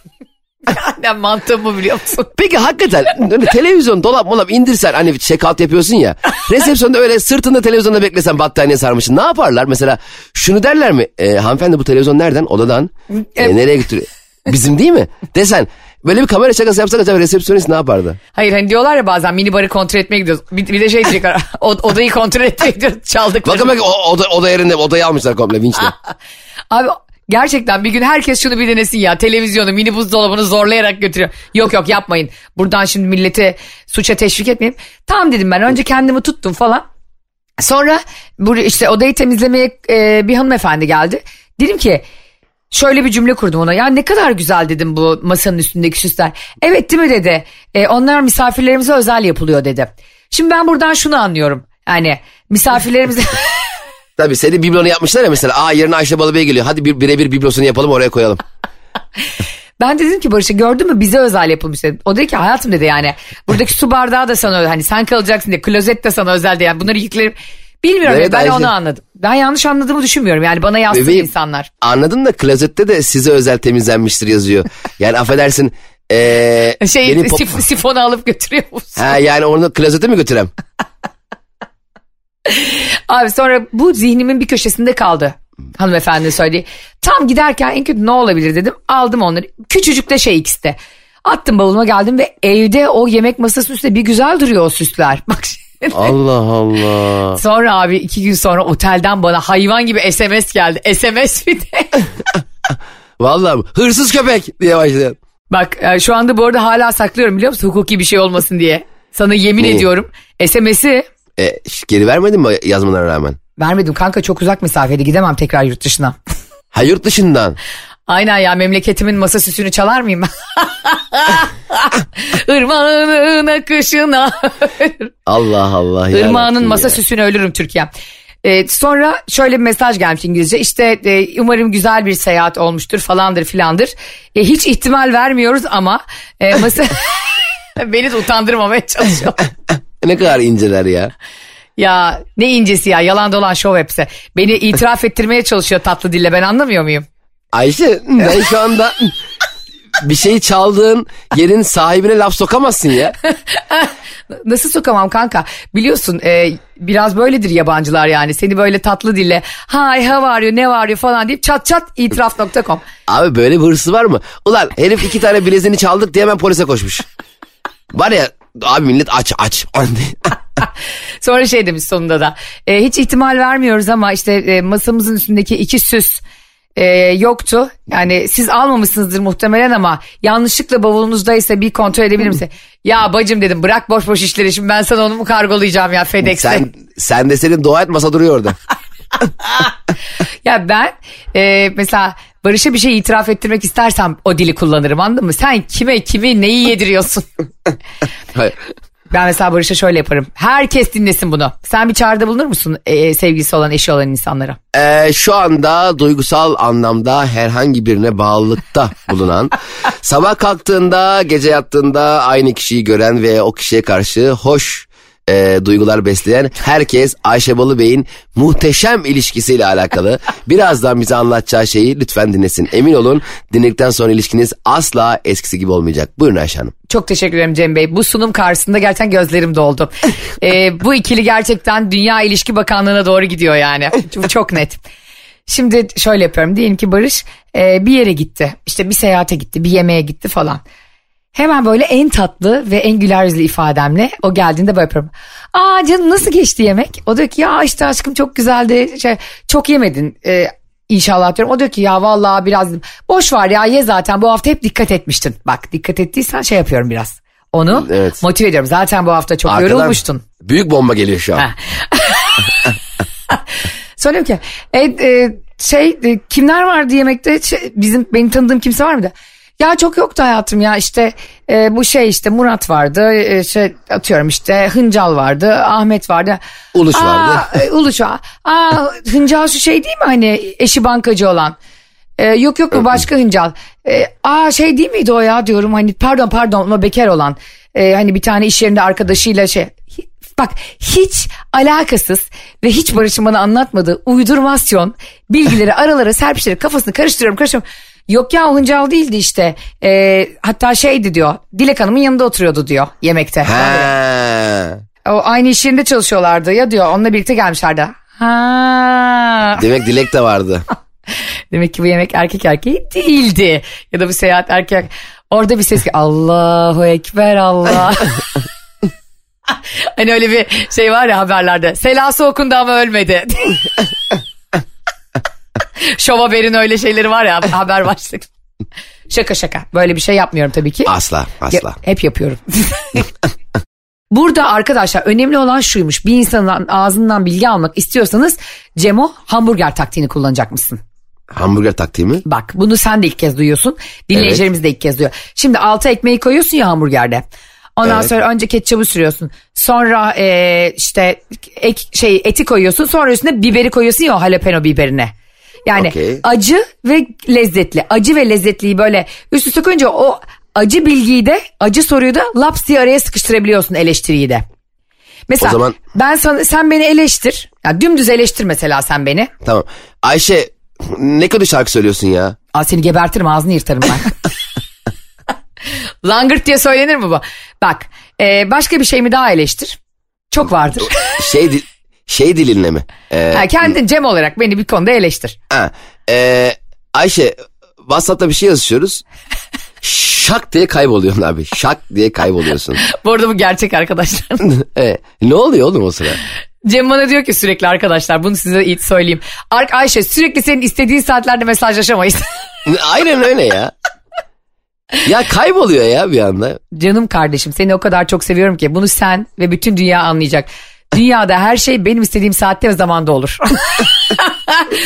B: Aynen mantığım bu biliyor musun? (laughs)
C: Peki hakikaten öyle televizyon dolap molap indirsen hani out yapıyorsun ya. (laughs) Resepsiyonda öyle sırtında televizyonda beklesen battaniye sarmışsın. Ne yaparlar? Mesela şunu derler mi? E, hanımefendi bu televizyon nereden? Odadan. E, nereye götürüyor? Bizim değil mi? Desen böyle bir kamera şakası yapsak acaba resepsiyonist ne yapardı?
B: Hayır hani diyorlar ya bazen mini barı kontrol etmeye gidiyoruz. Bir, bir de şey diyecekler (laughs) "O- odayı kontrol etmeye gidiyoruz çaldıkları.
C: Bakın bak o, oda, oda yerinde odayı almışlar komple vinçle.
B: Abi gerçekten bir gün herkes şunu bir denesin ya. Televizyonu, mini buzdolabını zorlayarak götürüyor. Yok yok yapmayın. Buradan şimdi milleti suça teşvik etmeyeyim. Tamam dedim ben. Önce kendimi tuttum falan. Sonra bu işte odayı temizlemeye e, bir hanımefendi geldi. Dedim ki şöyle bir cümle kurdum ona. Ya ne kadar güzel dedim bu masanın üstündeki süsler. Evet değil mi dedi. E, onlar misafirlerimize özel yapılıyor dedi. Şimdi ben buradan şunu anlıyorum. Yani misafirlerimize... (laughs)
C: Tabii senin biblonu yapmışlar ya mesela. Aa yarın Ayşe Balıbey geliyor. Hadi bir, birebir biblosunu yapalım oraya koyalım. (laughs)
B: Ben de dedim ki Barış'a gördün mü bize özel yapılmış dedim. O dedi ki hayatım dedi yani buradaki su bardağı da sana özel. Hani sen kalacaksın diye klozet de sana özel diye. Yani bunları yüklerim. Bilmiyorum
C: Evet,
B: ben
C: Ayşe.
B: onu anladım. Ben yanlış anladığımı düşünmüyorum. Yani bana yazsın
C: Bebeğim,
B: insanlar.
C: Anladın da klozette de size özel temizlenmiştir yazıyor. Yani affedersin. Ee,
B: Şey
C: benim pop-
B: sif- sifonu alıp götürüyor musun?
C: Ha, yani onu klozete mi götürem? (laughs)
B: Abi sonra bu zihnimin bir köşesinde kaldı. Hanımefendi söyledi. Tam giderken en kötü ne olabilir dedim. Aldım onları. Küçücük de şey ikisi. Attım bavuluma geldim ve evde o yemek masasının üstünde bir güzel duruyor o süsler. (laughs) Bak.
C: Allah Allah.
B: Sonra abi iki gün sonra otelden bana hayvan gibi SMS geldi. SMS bir de. (laughs)
C: Vallahi hırsız köpek diye başladı.
B: Bak e, şu anda bu arada hala saklıyorum biliyor musun? Hukuki bir şey olmasın diye. Sana yemin
C: Neyi?
B: ediyorum. SMS'i
C: E, geri vermedin mi yazmana rağmen?
B: vermedim kanka çok uzak mesafede gidemem tekrar yurt dışına. (laughs)
C: Ha yurt dışından.
B: Aynen ya memleketimin masa süsünü çalar mıyım? (laughs) Irmağının akışına. (laughs)
C: Allah Allah.
B: Irmağının masa
C: ya.
B: süsüne ölürüm Türkiye. Ee, sonra şöyle bir mesaj gelmiş İngilizce. İşte e, umarım güzel bir seyahat olmuştur falandır filandır. E, hiç ihtimal vermiyoruz ama e, masa... (laughs) Beni utandırmamaya çalışıyor. (laughs)
C: Ne kadar inceler ya.
B: Ya ne incesi ya yalan dolan şov hepsi. Beni itiraf ettirmeye çalışıyor tatlı dille ben anlamıyor muyum?
C: Ayşe ben şu anda bir şeyi çaldığın yerin sahibine laf sokamazsın ya. (laughs)
B: Nasıl sokamam kanka? Biliyorsun e, biraz böyledir yabancılar yani. Seni böyle tatlı dille hay ha varıyor ne varıyor falan deyip çat çat itiraf.com.
C: Abi böyle bir hırsı var mı? Ulan herif iki tane bileziğini çaldık diye hemen polise koşmuş. Var ya abi millet aç aç. (laughs)
B: Sonra şey demiş sonunda da e, hiç ihtimal vermiyoruz ama işte e, masamızın üstündeki iki süs e, yoktu. Yani siz almamışsınızdır muhtemelen ama yanlışlıkla bavulunuzdaysa bir kontrol edebilir misin? ya bacım dedim bırak boş boş işleri şimdi ben sana onu mu kargolayacağım ya FedEx'te.
C: sen, sen de senin dua et masa duruyor orada. (laughs)
B: Ya ben e, mesela Barış'a bir şey itiraf ettirmek istersem o dili kullanırım anladın mı? Sen kime kimi neyi yediriyorsun? (laughs)
C: Hayır.
B: ben mesela Barış'a şöyle yaparım. Herkes dinlesin bunu. Sen bir çağrıda bulunur musun e, sevgilisi olan eşi olan insanlara?
C: Ee, şu anda duygusal anlamda herhangi birine bağlılıkta (laughs) bulunan, sabah kalktığında, gece yattığında aynı kişiyi gören ve o kişiye karşı hoş e, duygular besleyen herkes Ayşe Balıbey'in muhteşem ilişkisiyle alakalı (laughs) birazdan bize anlatacağı şeyi lütfen dinlesin. Emin olun dinledikten sonra ilişkiniz asla eskisi gibi olmayacak. Buyurun Ayşe Hanım.
B: Çok teşekkür ederim Cem Bey. Bu sunum karşısında gerçekten gözlerim doldu. (laughs) E, bu ikili gerçekten Dünya İlişki Bakanlığı'na doğru gidiyor yani. Bu çok net. Şimdi şöyle yapıyorum. Diyelim ki Barış e, bir yere gitti. İşte bir seyahate gitti, bir yemeğe gitti falan. Hemen böyle en tatlı ve en güler yüzlü ifademle o geldiğinde böyle yapıyorum. Aa canım nasıl geçti yemek? O diyor ki ya işte aşkım çok güzeldi. Şey, çok yemedin e, inşallah diyorum. O diyor ki ya vallahi biraz. Boş var ya ye zaten bu hafta hep dikkat etmiştin. Bak dikkat ettiysen şey yapıyorum biraz. Onu
C: Evet.
B: motive ediyorum. Zaten bu hafta çok
C: Arkadan
B: yorulmuştun.
C: Büyük bomba geliyor şu an.
B: Söylüyorum ki e, e, şey e, kimler vardı yemekte Şey, bizim benim tanıdığım kimse var mıydı? Ya çok yoktu hayatım ya işte e, bu şey işte Murat vardı e, şey atıyorum işte Hıncal vardı Ahmet vardı.
C: Uluç
B: Aa,
C: vardı.
B: e, Uluç var. Aa Hıncal şu şey değil mi hani eşi bankacı olan? E, yok yok bu başka Hıncal. E, aa şey değil miydi o ya diyorum hani pardon pardon ama bekar olan. E, hani bir tane iş yerinde arkadaşıyla şey Bak hiç alakasız ve hiç Barış'ın bana anlatmadığı uydurmasyon bilgileri aralara serpiştirip kafasını karıştırıyorum karıştırıyorum. Yok ya o hıncal değildi işte. Ee, hatta şeydi diyor. Dilek Hanım'ın yanında oturuyordu diyor yemekte.
C: Ha.
B: O aynı iş yerinde çalışıyorlardı ya diyor. Onunla birlikte gelmişlerdi. Ha.
C: Demek dilek de vardı. (laughs)
B: Demek ki bu yemek erkek erkeği değildi. Ya da bu seyahat erkek. Orada bir ses ki Allahu Ekber Allah. (laughs) hani öyle bir şey var ya haberlerde. Selası okundu ama ölmedi. (laughs) Şov haberin öyle şeyleri var ya (laughs) haber başlık. Şaka şaka. Böyle bir şey yapmıyorum tabii ki.
C: Asla asla.
B: Ya- hep yapıyorum. (laughs) Burada arkadaşlar önemli olan şuymuş. Bir insanın ağzından bilgi almak istiyorsanız Cemo hamburger taktiğini kullanacak mısın?
C: Hamburger taktiği mi?
B: Bak bunu sen de ilk kez duyuyorsun. Dinleyicilerimiz de ilk kez duyuyor. Şimdi altı ekmeği koyuyorsun ya hamburgerde. Ondan
C: Evet.
B: sonra önce ketçabı sürüyorsun. Sonra e, işte ek, şey eti koyuyorsun. Sonra üstüne biberi koyuyorsun ya o jalapeno biberine. Yani
C: Okey.
B: acı ve lezzetli. Acı ve lezzetliyi böyle üst üste koyunca o acı bilgiyi de acı soruyu da laps diye araya sıkıştırabiliyorsun eleştiriyi de. Mesela
C: O zaman-
B: ben sana sen beni eleştir. Ya dümdüz eleştir mesela sen beni.
C: Tamam. Ayşe ne kötü şarkı söylüyorsun ya.
B: Aa, seni gebertirim ağzını yırtarım ben. (laughs) Langırt diye söylenir mi bu? Bak e, başka bir şey mi daha eleştir? Çok vardır.
C: Şey şey dilinle mi? Ee,
B: ha, kendin Cem olarak beni bir konuda eleştir.
C: ha, ee, Ayşe WhatsApp'ta bir şey yazışıyoruz. (laughs) Şak diye kayboluyorsun abi. Şak diye kayboluyorsun. (laughs)
B: Bu arada bu gerçek arkadaşlar.
C: Ee, (laughs) ne oluyor oğlum o sıra?
B: Cem bana diyor ki sürekli arkadaşlar bunu size iyi söyleyeyim. Ark Ayşe sürekli senin istediğin saatlerde mesajlaşamayız.
C: Aynen öyle ya. Ya kayboluyor ya bir anda.
B: Canım kardeşim seni o kadar çok seviyorum ki bunu sen ve bütün dünya anlayacak. Dünyada her şey benim istediğim saatte ve zamanda olur. (laughs)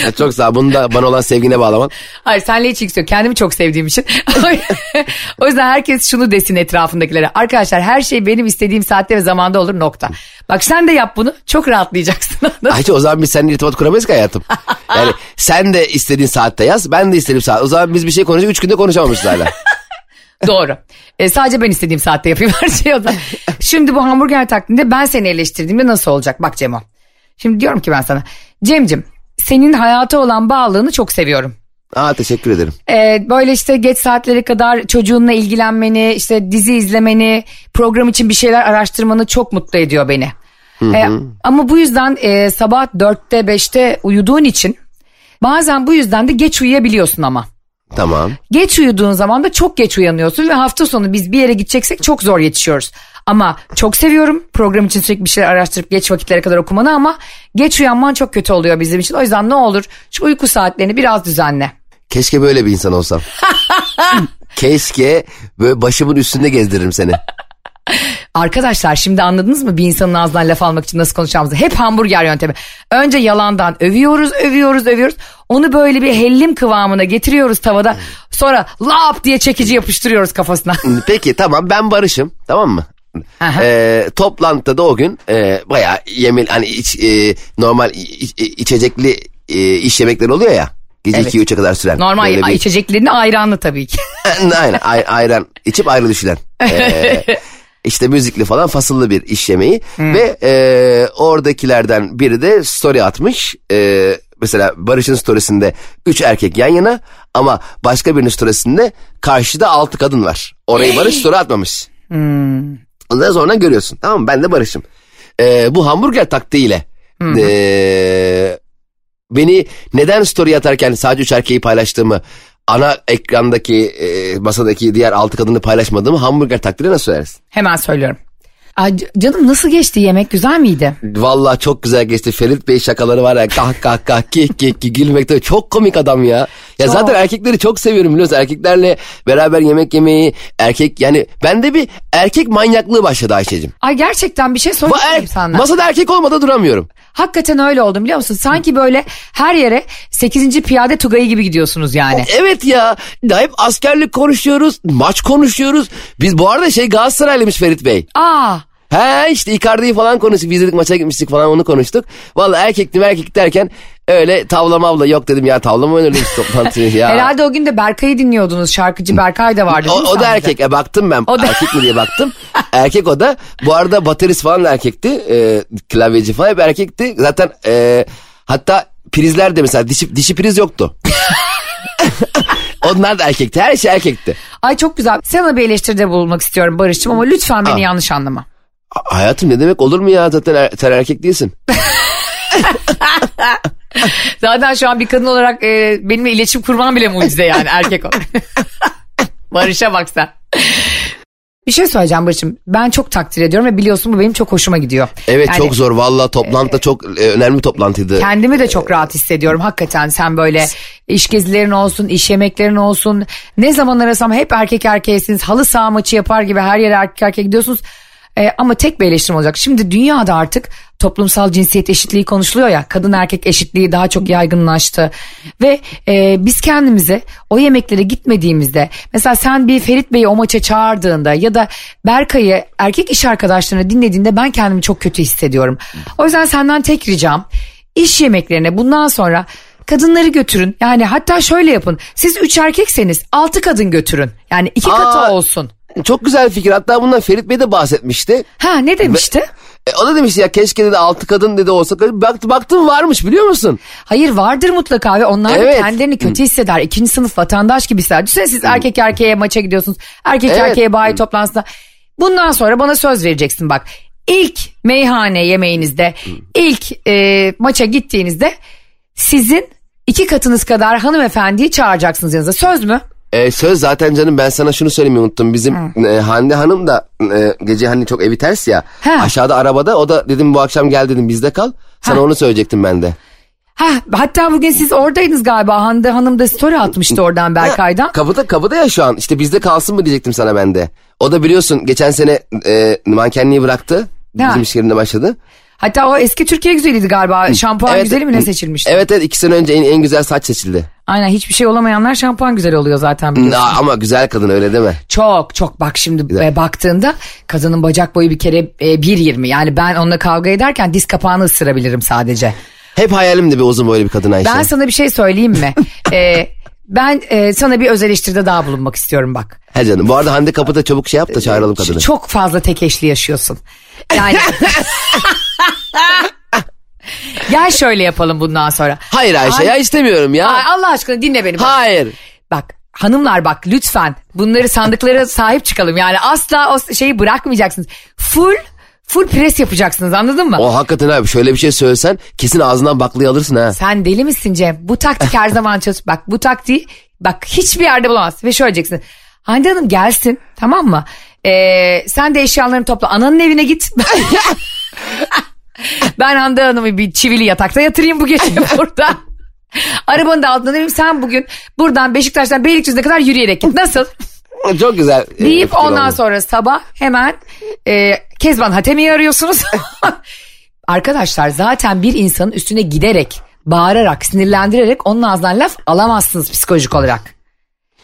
C: Ya çok sağ ol. Bunu da bana olan sevgine bağlaman.
B: Hayır senle hiç ilgisi yok. Kendimi çok sevdiğim için. (laughs) o yüzden herkes şunu desin etrafındakilere. Arkadaşlar her şey benim istediğim saatte ve zamanda olur nokta. Bak sen de yap bunu çok rahatlayacaksın. (laughs)
C: Ayşe o zaman biz seninle irtibat kuramayız ki hayatım. Yani sen de istediğin saatte yaz ben de istediğim saat. O zaman biz bir şey konuşuyoruz üç günde konuşamamışız hala.
B: Doğru. E, sadece ben istediğim saatte yapayım her şeyi o zaman. (laughs) Şimdi bu hamburger taktiğinde ben seni eleştirdiğimde nasıl olacak? Bak Cemo. Şimdi diyorum ki ben sana. Cemcim senin hayata olan bağlılığını çok seviyorum.
C: Aa teşekkür ederim.
B: Ee, böyle işte geç saatlere kadar çocuğunla ilgilenmeni, işte dizi izlemeni, program için bir şeyler araştırmanı çok mutlu ediyor beni. Ee, ama bu yüzden e, sabah 4'te 5'te uyuduğun için bazen bu yüzden de geç uyuyabiliyorsun ama.
C: Tamam.
B: Geç uyuduğun zaman da çok geç uyanıyorsun ve hafta sonu biz bir yere gideceksek çok zor yetişiyoruz. Ama çok seviyorum program için sürekli bir şeyler araştırıp geç vakitlere kadar okumanı ama geç uyanman çok kötü oluyor bizim için. O yüzden ne olur şu uyku saatlerini biraz düzenle.
C: Keşke böyle bir insan olsam. (laughs) Keşke böyle başımın üstünde gezdiririm seni.
B: Arkadaşlar şimdi anladınız mı bir insanın ağzından laf almak için nasıl konuşacağımızı? Hep hamburger yöntemi. Önce yalandan övüyoruz, övüyoruz, övüyoruz. Onu böyle bir hellim kıvamına getiriyoruz tavada. Sonra lap diye çekici yapıştırıyoruz kafasına.
C: Peki tamam ben barışım tamam mı?
B: Aha.
C: Ee, toplantıda da o gün e, bayağı yemel hani iç, e, normal iç- iç- içecekli e, iş yemekleri oluyor ya. Gece
B: Evet.
C: 2-3'e kadar süren.
B: Normal
C: bir-
B: içeceklerini ayranlı tabii ki. (laughs)
C: Aynen ay- ayran içip ayrı düşülen. (laughs) Ee, işte müzikli falan fasıllı bir iş yemeği. Ve e, oradakilerden biri de story atmış. E, mesela Barış'ın storiesinde 3 erkek yan yana ama başka birinin storiesinde karşıda 6 kadın var. Orayı Barış story atmamış. Ondan sonra görüyorsun. Tamam mı? Ben de Barış'ım. E, bu hamburger taktiğiyle e, beni neden story atarken sadece üç erkeği paylaştığımı ana ekrandaki e, masadaki diğer altı kadını paylaşmadığımı hamburger takdiri nasıl söylersin?
B: Hemen söylüyorum. Ay, canım nasıl geçti yemek güzel miydi?
C: Vallahi çok güzel geçti. Ferit Bey şakaları var ya kah kah kah kih kih kih gülmekte çok komik adam ya. Ya
B: Çok.
C: zaten erkekleri çok seviyorum biliyorsun. Erkeklerle beraber yemek yemeyi erkek yani bende bir erkek manyaklığı başladı Ayşe'cim.
B: Ay gerçekten bir şey sorayım
C: er-
B: sana.
C: masada erkek olmadan duramıyorum.
B: Hakikaten öyle oldum biliyor musun? Sanki böyle her yere 8. piyade tugayı gibi gidiyorsunuz yani.
C: Evet ya hep askerlik konuşuyoruz maç konuşuyoruz. Biz bu arada şey Galatasaraylıymış Ferit Bey.
B: Aa
C: He işte Icardi'yi falan konuştuk. Biz dedik maça gitmiştik falan onu konuştuk. Vallahi erkektim erkek derken öyle tavla mavla yok dedim ya tavla mı oynanıyor biz toplantıyı (laughs) ya.
B: herhalde o gün de Berkay'ı dinliyordunuz. Şarkıcı Berkay da vardı
C: O, o da erkek. E, baktım ben (laughs)
B: O da-
C: erkek mi diye baktım. erkek o da. Bu arada baterist falan da erkekti. E, klavyeci falan hep erkekti. Zaten e, hatta prizler de mesela dişi, dişi priz yoktu. (laughs) Onlar da erkekti. Her şey erkekti.
B: Ay çok güzel. Sana bir eleştiride bulunmak istiyorum Barış'cığım ama lütfen beni
C: Aa.
B: yanlış anlama.
C: Hayatım ne demek olur mu ya zaten er- sen erkek değilsin. (laughs)
B: Zaten şu an bir kadın olarak e, benimle iletişim kurman bile mucize yani erkek olarak. (laughs) Barış'a bak sen. Bir şey söyleyeceğim Barış'ım. Ben çok takdir ediyorum ve biliyorsun bu benim çok hoşuma gidiyor.
C: Evet
B: Yani
C: çok zor vallahi toplantıda çok e, önemli bir toplantıydı.
B: Kendimi de çok rahat hissediyorum hakikaten sen böyle iş gezilerin olsun iş yemeklerin olsun ne zaman arasam hep erkek erkeğesiniz halı saha maçı yapar gibi her yere erkek erkeğe gidiyorsunuz. E, ama tek bir eleştirim olacak. Şimdi dünyada artık toplumsal cinsiyet eşitliği konuşuluyor ya. Kadın erkek eşitliği daha çok yaygınlaştı. Ve e, biz kendimizi o yemeklere gitmediğimizde mesela sen bir Ferit Bey'i o maça çağırdığında ya da Berkay'ı erkek iş arkadaşlarını dinlediğinde ben kendimi çok kötü hissediyorum. O yüzden senden tek ricam iş yemeklerine bundan sonra kadınları götürün. Yani hatta şöyle yapın. Siz üç erkekseniz altı kadın götürün. Yani iki katı
C: Aa.
B: olsun.
C: Çok güzel fikir. Hatta bundan Ferit Bey de bahsetmişti.
B: Ha ne demişti?
C: E, o da demişti ya keşke dedi altı kadın dedi olsa. Baktı, baktım varmış biliyor musun?
B: Hayır vardır mutlaka ve onlar
C: Evet.
B: kendilerini kötü hisseder. İkinci sınıf vatandaş gibi hisseder. Düşünsene siz erkek erkeğe maça gidiyorsunuz. Erkek
C: Evet.
B: erkeğe bayi toplantısında. Bundan sonra bana söz vereceksin bak. İlk meyhane yemeğinizde, ilk e, maça gittiğinizde sizin iki katınız kadar hanımefendiyi çağıracaksınız yanınıza. Söz mü?
C: E, söz zaten canım ben sana şunu söylemeyi unuttum. Bizim e, Hande Hanım da e, gece hani çok evi ters ya.
B: Ha.
C: Aşağıda arabada o da dedim bu akşam gel dedim bizde kal. Sana
B: Ha.
C: onu söyleyecektim ben de.
B: Ha, hatta bugün siz oradaydınız galiba. Hande Hanım da story atmıştı oradan Berkay'dan.
C: Kapıda kapıda ya şu an işte bizde kalsın mı diyecektim sana ben de. O da biliyorsun geçen sene e, mankenliği bıraktı.
B: Ha.
C: Bizim iş yerinde başladı.
B: Hatta o eski Türkiye güzeliydi galiba. Şampuan
C: Evet.
B: güzeli mi ne seçilmişti?
C: Evet evet iki sene önce en, en güzel saç seçildi.
B: Aynen hiçbir şey olamayanlar şampuan güzel oluyor zaten biliyorsun.
C: Aa, ama güzel kadın öyle deme.
B: Çok çok bak şimdi e, baktığında kadının bacak boyu bir kere e, 1.20 yani ben onunla kavga ederken diz kapağını ısırabilirim sadece.
C: Hep hayalimdi bir uzun böyle bir kadın Ayşe.
B: Ben sana bir şey söyleyeyim mi? (laughs) E, ben e, sana bir öz eleştiride daha bulunmak istiyorum bak.
C: He canım bu arada Hande kapıda çabuk şey yap da çağıralım kadını.
B: Çok fazla tek eşli yaşıyorsun. Yani (laughs) Gel şöyle yapalım bundan sonra.
C: Hayır Ayşe
B: Ay-
C: ya istemiyorum ya.
B: Ay, Allah aşkına dinle beni. bak.
C: Hayır.
B: Bak hanımlar bak lütfen bunları sandıklara sahip çıkalım. Yani asla o şeyi bırakmayacaksınız. Full full pres yapacaksınız anladın mı?
C: O hakikaten abi şöyle bir şey söylesen kesin ağzından baklayı alırsın ha.
B: Sen deli misin Cem? Bu taktik her zaman çalış. Bak bu taktiği bak hiçbir yerde bulamazsın. Ve şöyle diyeceksin. Hande Hanım gelsin tamam mı? Ee, sen de eşyalarını topla. Ananın evine git. (laughs) (laughs) ben Hande Hanım'ı bir çivili yatakta yatırayım bu gece (laughs) burada. Arabanın da altında dedim sen bugün buradan Beşiktaş'tan Beylikdüzü'ne kadar yürüyerek git. Nasıl? (laughs)
C: Çok güzel. e,
B: Deyip ondan
C: oldu.
B: sonra sabah hemen e, Kezban Hatemi'yi arıyorsunuz. Arkadaşlar zaten bir insanın üstüne giderek, bağırarak, sinirlendirerek onun ağzından laf alamazsınız psikolojik olarak.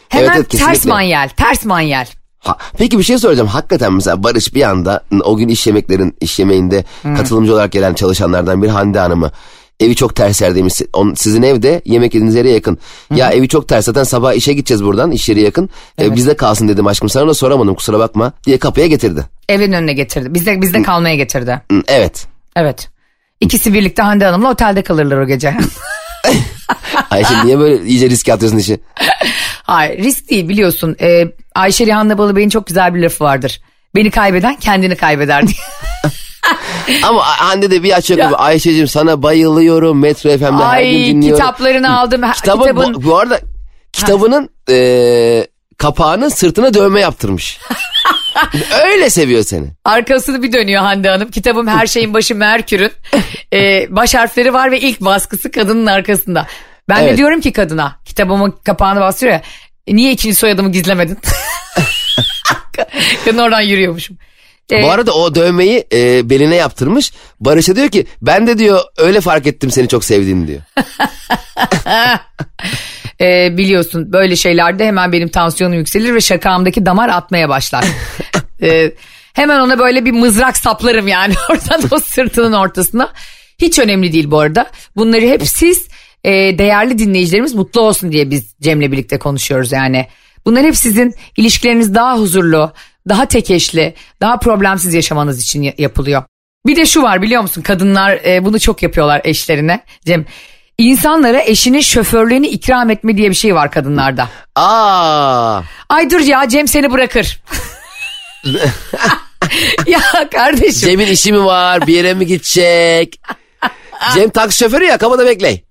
B: Hemen
C: Evet, evet,
B: ters manyel, ters manyel.
C: Ha, peki bir şey soracağım. Hakikaten mesela Barış bir anda o gün iş yemeklerin iş yemeğinde katılımcı olarak gelen çalışanlardan bir Hande Hanım'ı evi çok ters yerdeymiş. On, sizin evde yemek yediğiniz yere yakın. Ya evi çok ters zaten sabah işe gideceğiz buradan iş yeri yakın. E, bizde kalsın dedim aşkım sana da soramadım kusura bakma diye kapıya getirdi.
B: Evin önüne getirdi. Bizde, bizde kalmaya getirdi.
C: Evet.
B: Evet. İkisi birlikte Hande Hanım'la otelde kalırlar o gece. (laughs) (laughs)
C: Ayşe niye böyle iyice riske atıyorsun işi?
B: Hayır risk değil biliyorsun. Ee, Ayşe Rihanna Balıbey'in çok güzel bir lafı vardır. Beni kaybeden kendini kaybeder diye. (laughs)
C: Ama Hande de bir açıyor kapı. Ayşe'cim sana bayılıyorum Metro FM'de her gün dinliyorum.
B: kitaplarını aldım.
C: Kitabın,
B: kitabın
C: bu, bu arada kitabının e, kapağının sırtına dövme yaptırmış. (laughs) Öyle seviyor seni.
B: arkasını bir dönüyor Hande Hanım. Kitabım Her Şeyin Başı Merkür'ün. Ee, (laughs) baş harfleri var ve ilk baskısı kadının arkasında. Ben de
C: Evet.
B: diyorum ki kadına kitabımın kapağını bastırıyor ya. "E, niye ikinci soyadımı gizlemedin? (laughs) Kadın oradan yürüyormuşum. Ee,
C: Bu arada o dövmeyi e, beline yaptırmış. Barış'a diyor ki ben de diyor öyle fark ettim seni çok sevdiğini diyor. (laughs)
B: e, biliyorsun böyle şeylerde hemen benim tansiyonum yükselir ve şakamdaki damar atmaya başlar. (laughs) E, hemen ona böyle bir mızrak saplarım yani oradan o sırtının ortasına. Hiç önemli değil bu arada. Bunları hep siz e, değerli dinleyicilerimiz mutlu olsun diye biz Cem'le birlikte konuşuyoruz yani. Bunlar hep sizin ilişkileriniz daha huzurlu, daha tek eşli, daha problemsiz yaşamanız için ya- yapılıyor. Bir de şu var biliyor musun kadınlar e, bunu çok yapıyorlar eşlerine Cem. İnsanlara eşinin şoförlüğünü ikram etme diye bir şey var kadınlarda.
C: Aa,
B: Ay dur ya Cem seni bırakır. (laughs) ya kardeşim
C: Cem'in işi mi var bir yere mi gidecek? Cem taksi şoförü ya kapıda bekle.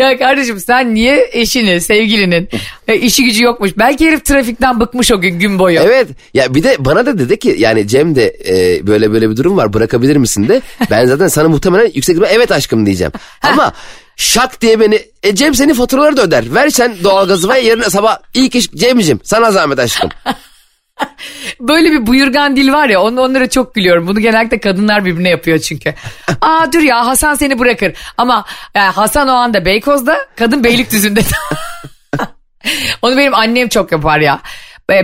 B: Ya kardeşim sen niye eşini sevgilinin e, işi gücü yokmuş. Belki herif trafikten bıkmış o gün gün boyu.
C: Evet ya bir de bana da dedi ki yani Cem de e, böyle böyle bir durum var bırakabilir misin de. Ben zaten sana muhtemelen yüksek ihtimalle evet aşkım diyeceğim. Ama şak diye beni e, Cem senin faturaları da öder. Ver sen doğalgazı ve yarın sabah ilk iş Cem'cim sana zahmet aşkım. (laughs) (laughs)
B: Böyle bir buyurgan dil var ya on, onlara çok gülüyorum. Bunu genellikle kadınlar birbirine yapıyor çünkü. (laughs) Aa dur ya Hasan seni bırakır. Ama yani Hasan o anda Beykoz'da kadın Beylikdüzü'nde. (laughs) Onu benim annem çok yapar ya.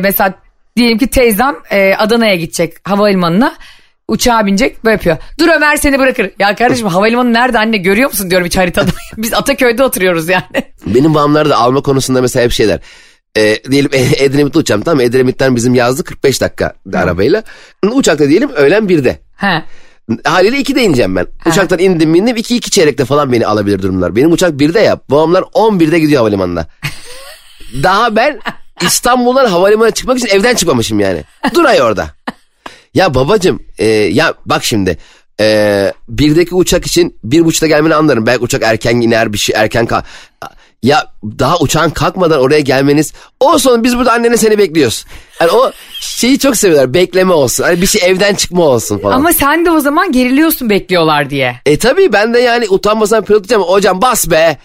B: Mesela diyelim ki teyzem e, Adana'ya gidecek havalimanına. Uçağa binecek böyle yapıyor. Dur Ömer seni bırakır. Ya kardeşim havalimanı nerede anne görüyor musun diyorum hiç haritada. Biz Ataköy'de oturuyoruz yani.
C: Benim babamlar da alma konusunda mesela hep şeyler. E, diyelim (laughs) Edremit'te uçacağım tamam? Edremit'ten bizim yazdı 45 dakika arabayla. Uçakta diyelim öğlen 1'de.
B: He.
C: Haliyle 2'de ineceğim ben. Uçaktan indim indim 2 2 çeyrekte falan beni alabilir durumlar. Benim uçak 1'de ya. Babamlar 11'de gidiyor havalimanına. (laughs) Daha ben İstanbul'dan havalimanına çıkmak için evden çıkmamışım yani. Dur ay orada. Ya babacım e, ya bak şimdi e, birdeki uçak için bir buçukta gelmeni anlarım. Belki uçak erken iner bir şey erken kalk. Ya daha uçağın kalkmadan oraya gelmeniz olsun biz burada annene seni bekliyoruz. Yani o şeyi çok seviyorlar bekleme olsun. Hani bir şey evden çıkma olsun falan.
B: Ama sen de o zaman geriliyorsun bekliyorlar diye.
C: E tabii ben de yani utanmasam pilot diyeceğim. Hocam bas be.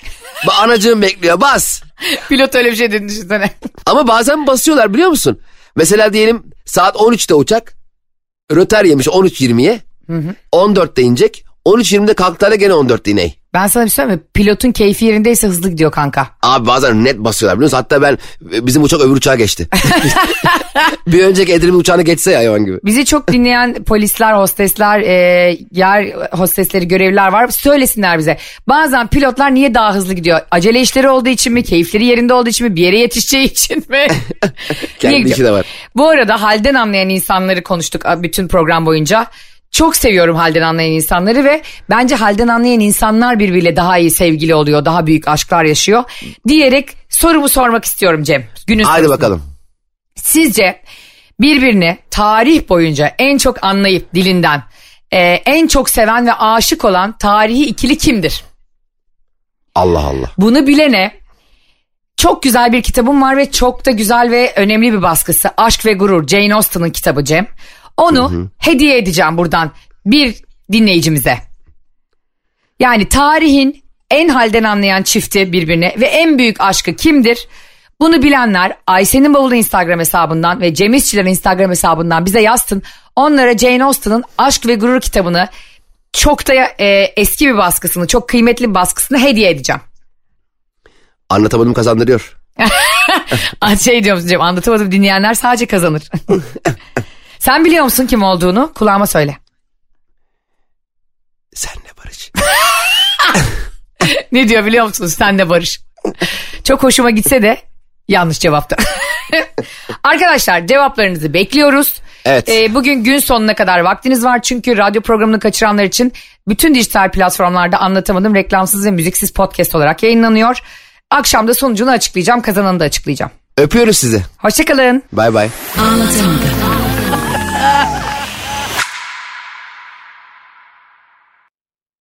C: Anacığım bekliyor bas. (laughs)
B: Pilot öyle bir şey dedi düşünsene.
C: Ama bazen basıyorlar biliyor musun? Mesela diyelim saat 13'te uçak. Röter yemiş 13.20'ye. 14'te inecek. 13.20'de kalktığında gene 14'te iney.
B: Ben sana bir şey söyleyeyim mi? Pilotun keyfi yerindeyse hızlı gidiyor kanka.
C: Abi bazen net basıyorlar biliyor musun? Hatta ben bizim uçak öbür uçağa geçti. (laughs) bir önceki Edremit uçağını geçse ya hayvan gibi.
B: Bizi çok dinleyen polisler, hostesler, e, yer hostesleri, görevliler var. Söylesinler bize. Bazen pilotlar niye daha hızlı gidiyor? Acele işleri olduğu için mi? Keyifleri yerinde olduğu için mi? Bir yere yetişeceği için mi? (laughs)
C: Kendi işi de var.
B: Bu arada halden anlayan insanları konuştuk bütün program boyunca. Çok seviyorum halden anlayan insanları ve bence halden anlayan insanlar birbiriyle daha iyi sevgili oluyor, daha büyük aşklar yaşıyor diyerek sorumu sormak istiyorum Cem. Günün
C: Haydi
B: sorusu.
C: bakalım.
B: Sizce birbirini tarih boyunca en çok anlayıp dilinden e, en çok seven ve aşık olan tarihi ikili kimdir?
C: Allah Allah.
B: Bunu bilene çok güzel bir kitabım var ve çok da güzel ve önemli bir baskısı. Aşk ve Gurur Jane Austen'ın kitabı Cem. Onu hediye edeceğim buradan bir dinleyicimize. Yani tarihin en halden anlayan çifti birbirine ve en büyük aşkı kimdir? Bunu bilenler Ayşe'nin bavulu Instagram hesabından ve Cem İşçilerin Instagram hesabından bize yazsın. Onlara Jane Austen'ın Aşk ve Gurur kitabını çok da e, eski bir baskısını, çok kıymetli bir baskısını hediye edeceğim.
C: Anlatamadım kazandırıyor. (laughs)
B: Şey diyorum Cem anlatamadım dinleyenler sadece kazanır. (laughs) Sen biliyor musun kim olduğunu? Kulağıma söyle.
C: Senle Barış. (laughs)
B: Ne diyor biliyor musunuz? Sen de Barış. Çok hoşuma gitse de yanlış cevaptı. (laughs) Arkadaşlar cevaplarınızı bekliyoruz.
C: Evet.
B: Ee, bugün gün sonuna kadar vaktiniz var çünkü radyo programını kaçıranlar için bütün dijital platformlarda anlatamadım reklamsız ve müziksiz podcast olarak yayınlanıyor. Akşam da sonucunu açıklayacağım, kazananı da açıklayacağım.
C: Öpüyoruz sizi.
B: Hoşçakalın.
C: Bay bay.
B: Anlatamadım. Ha ha ha!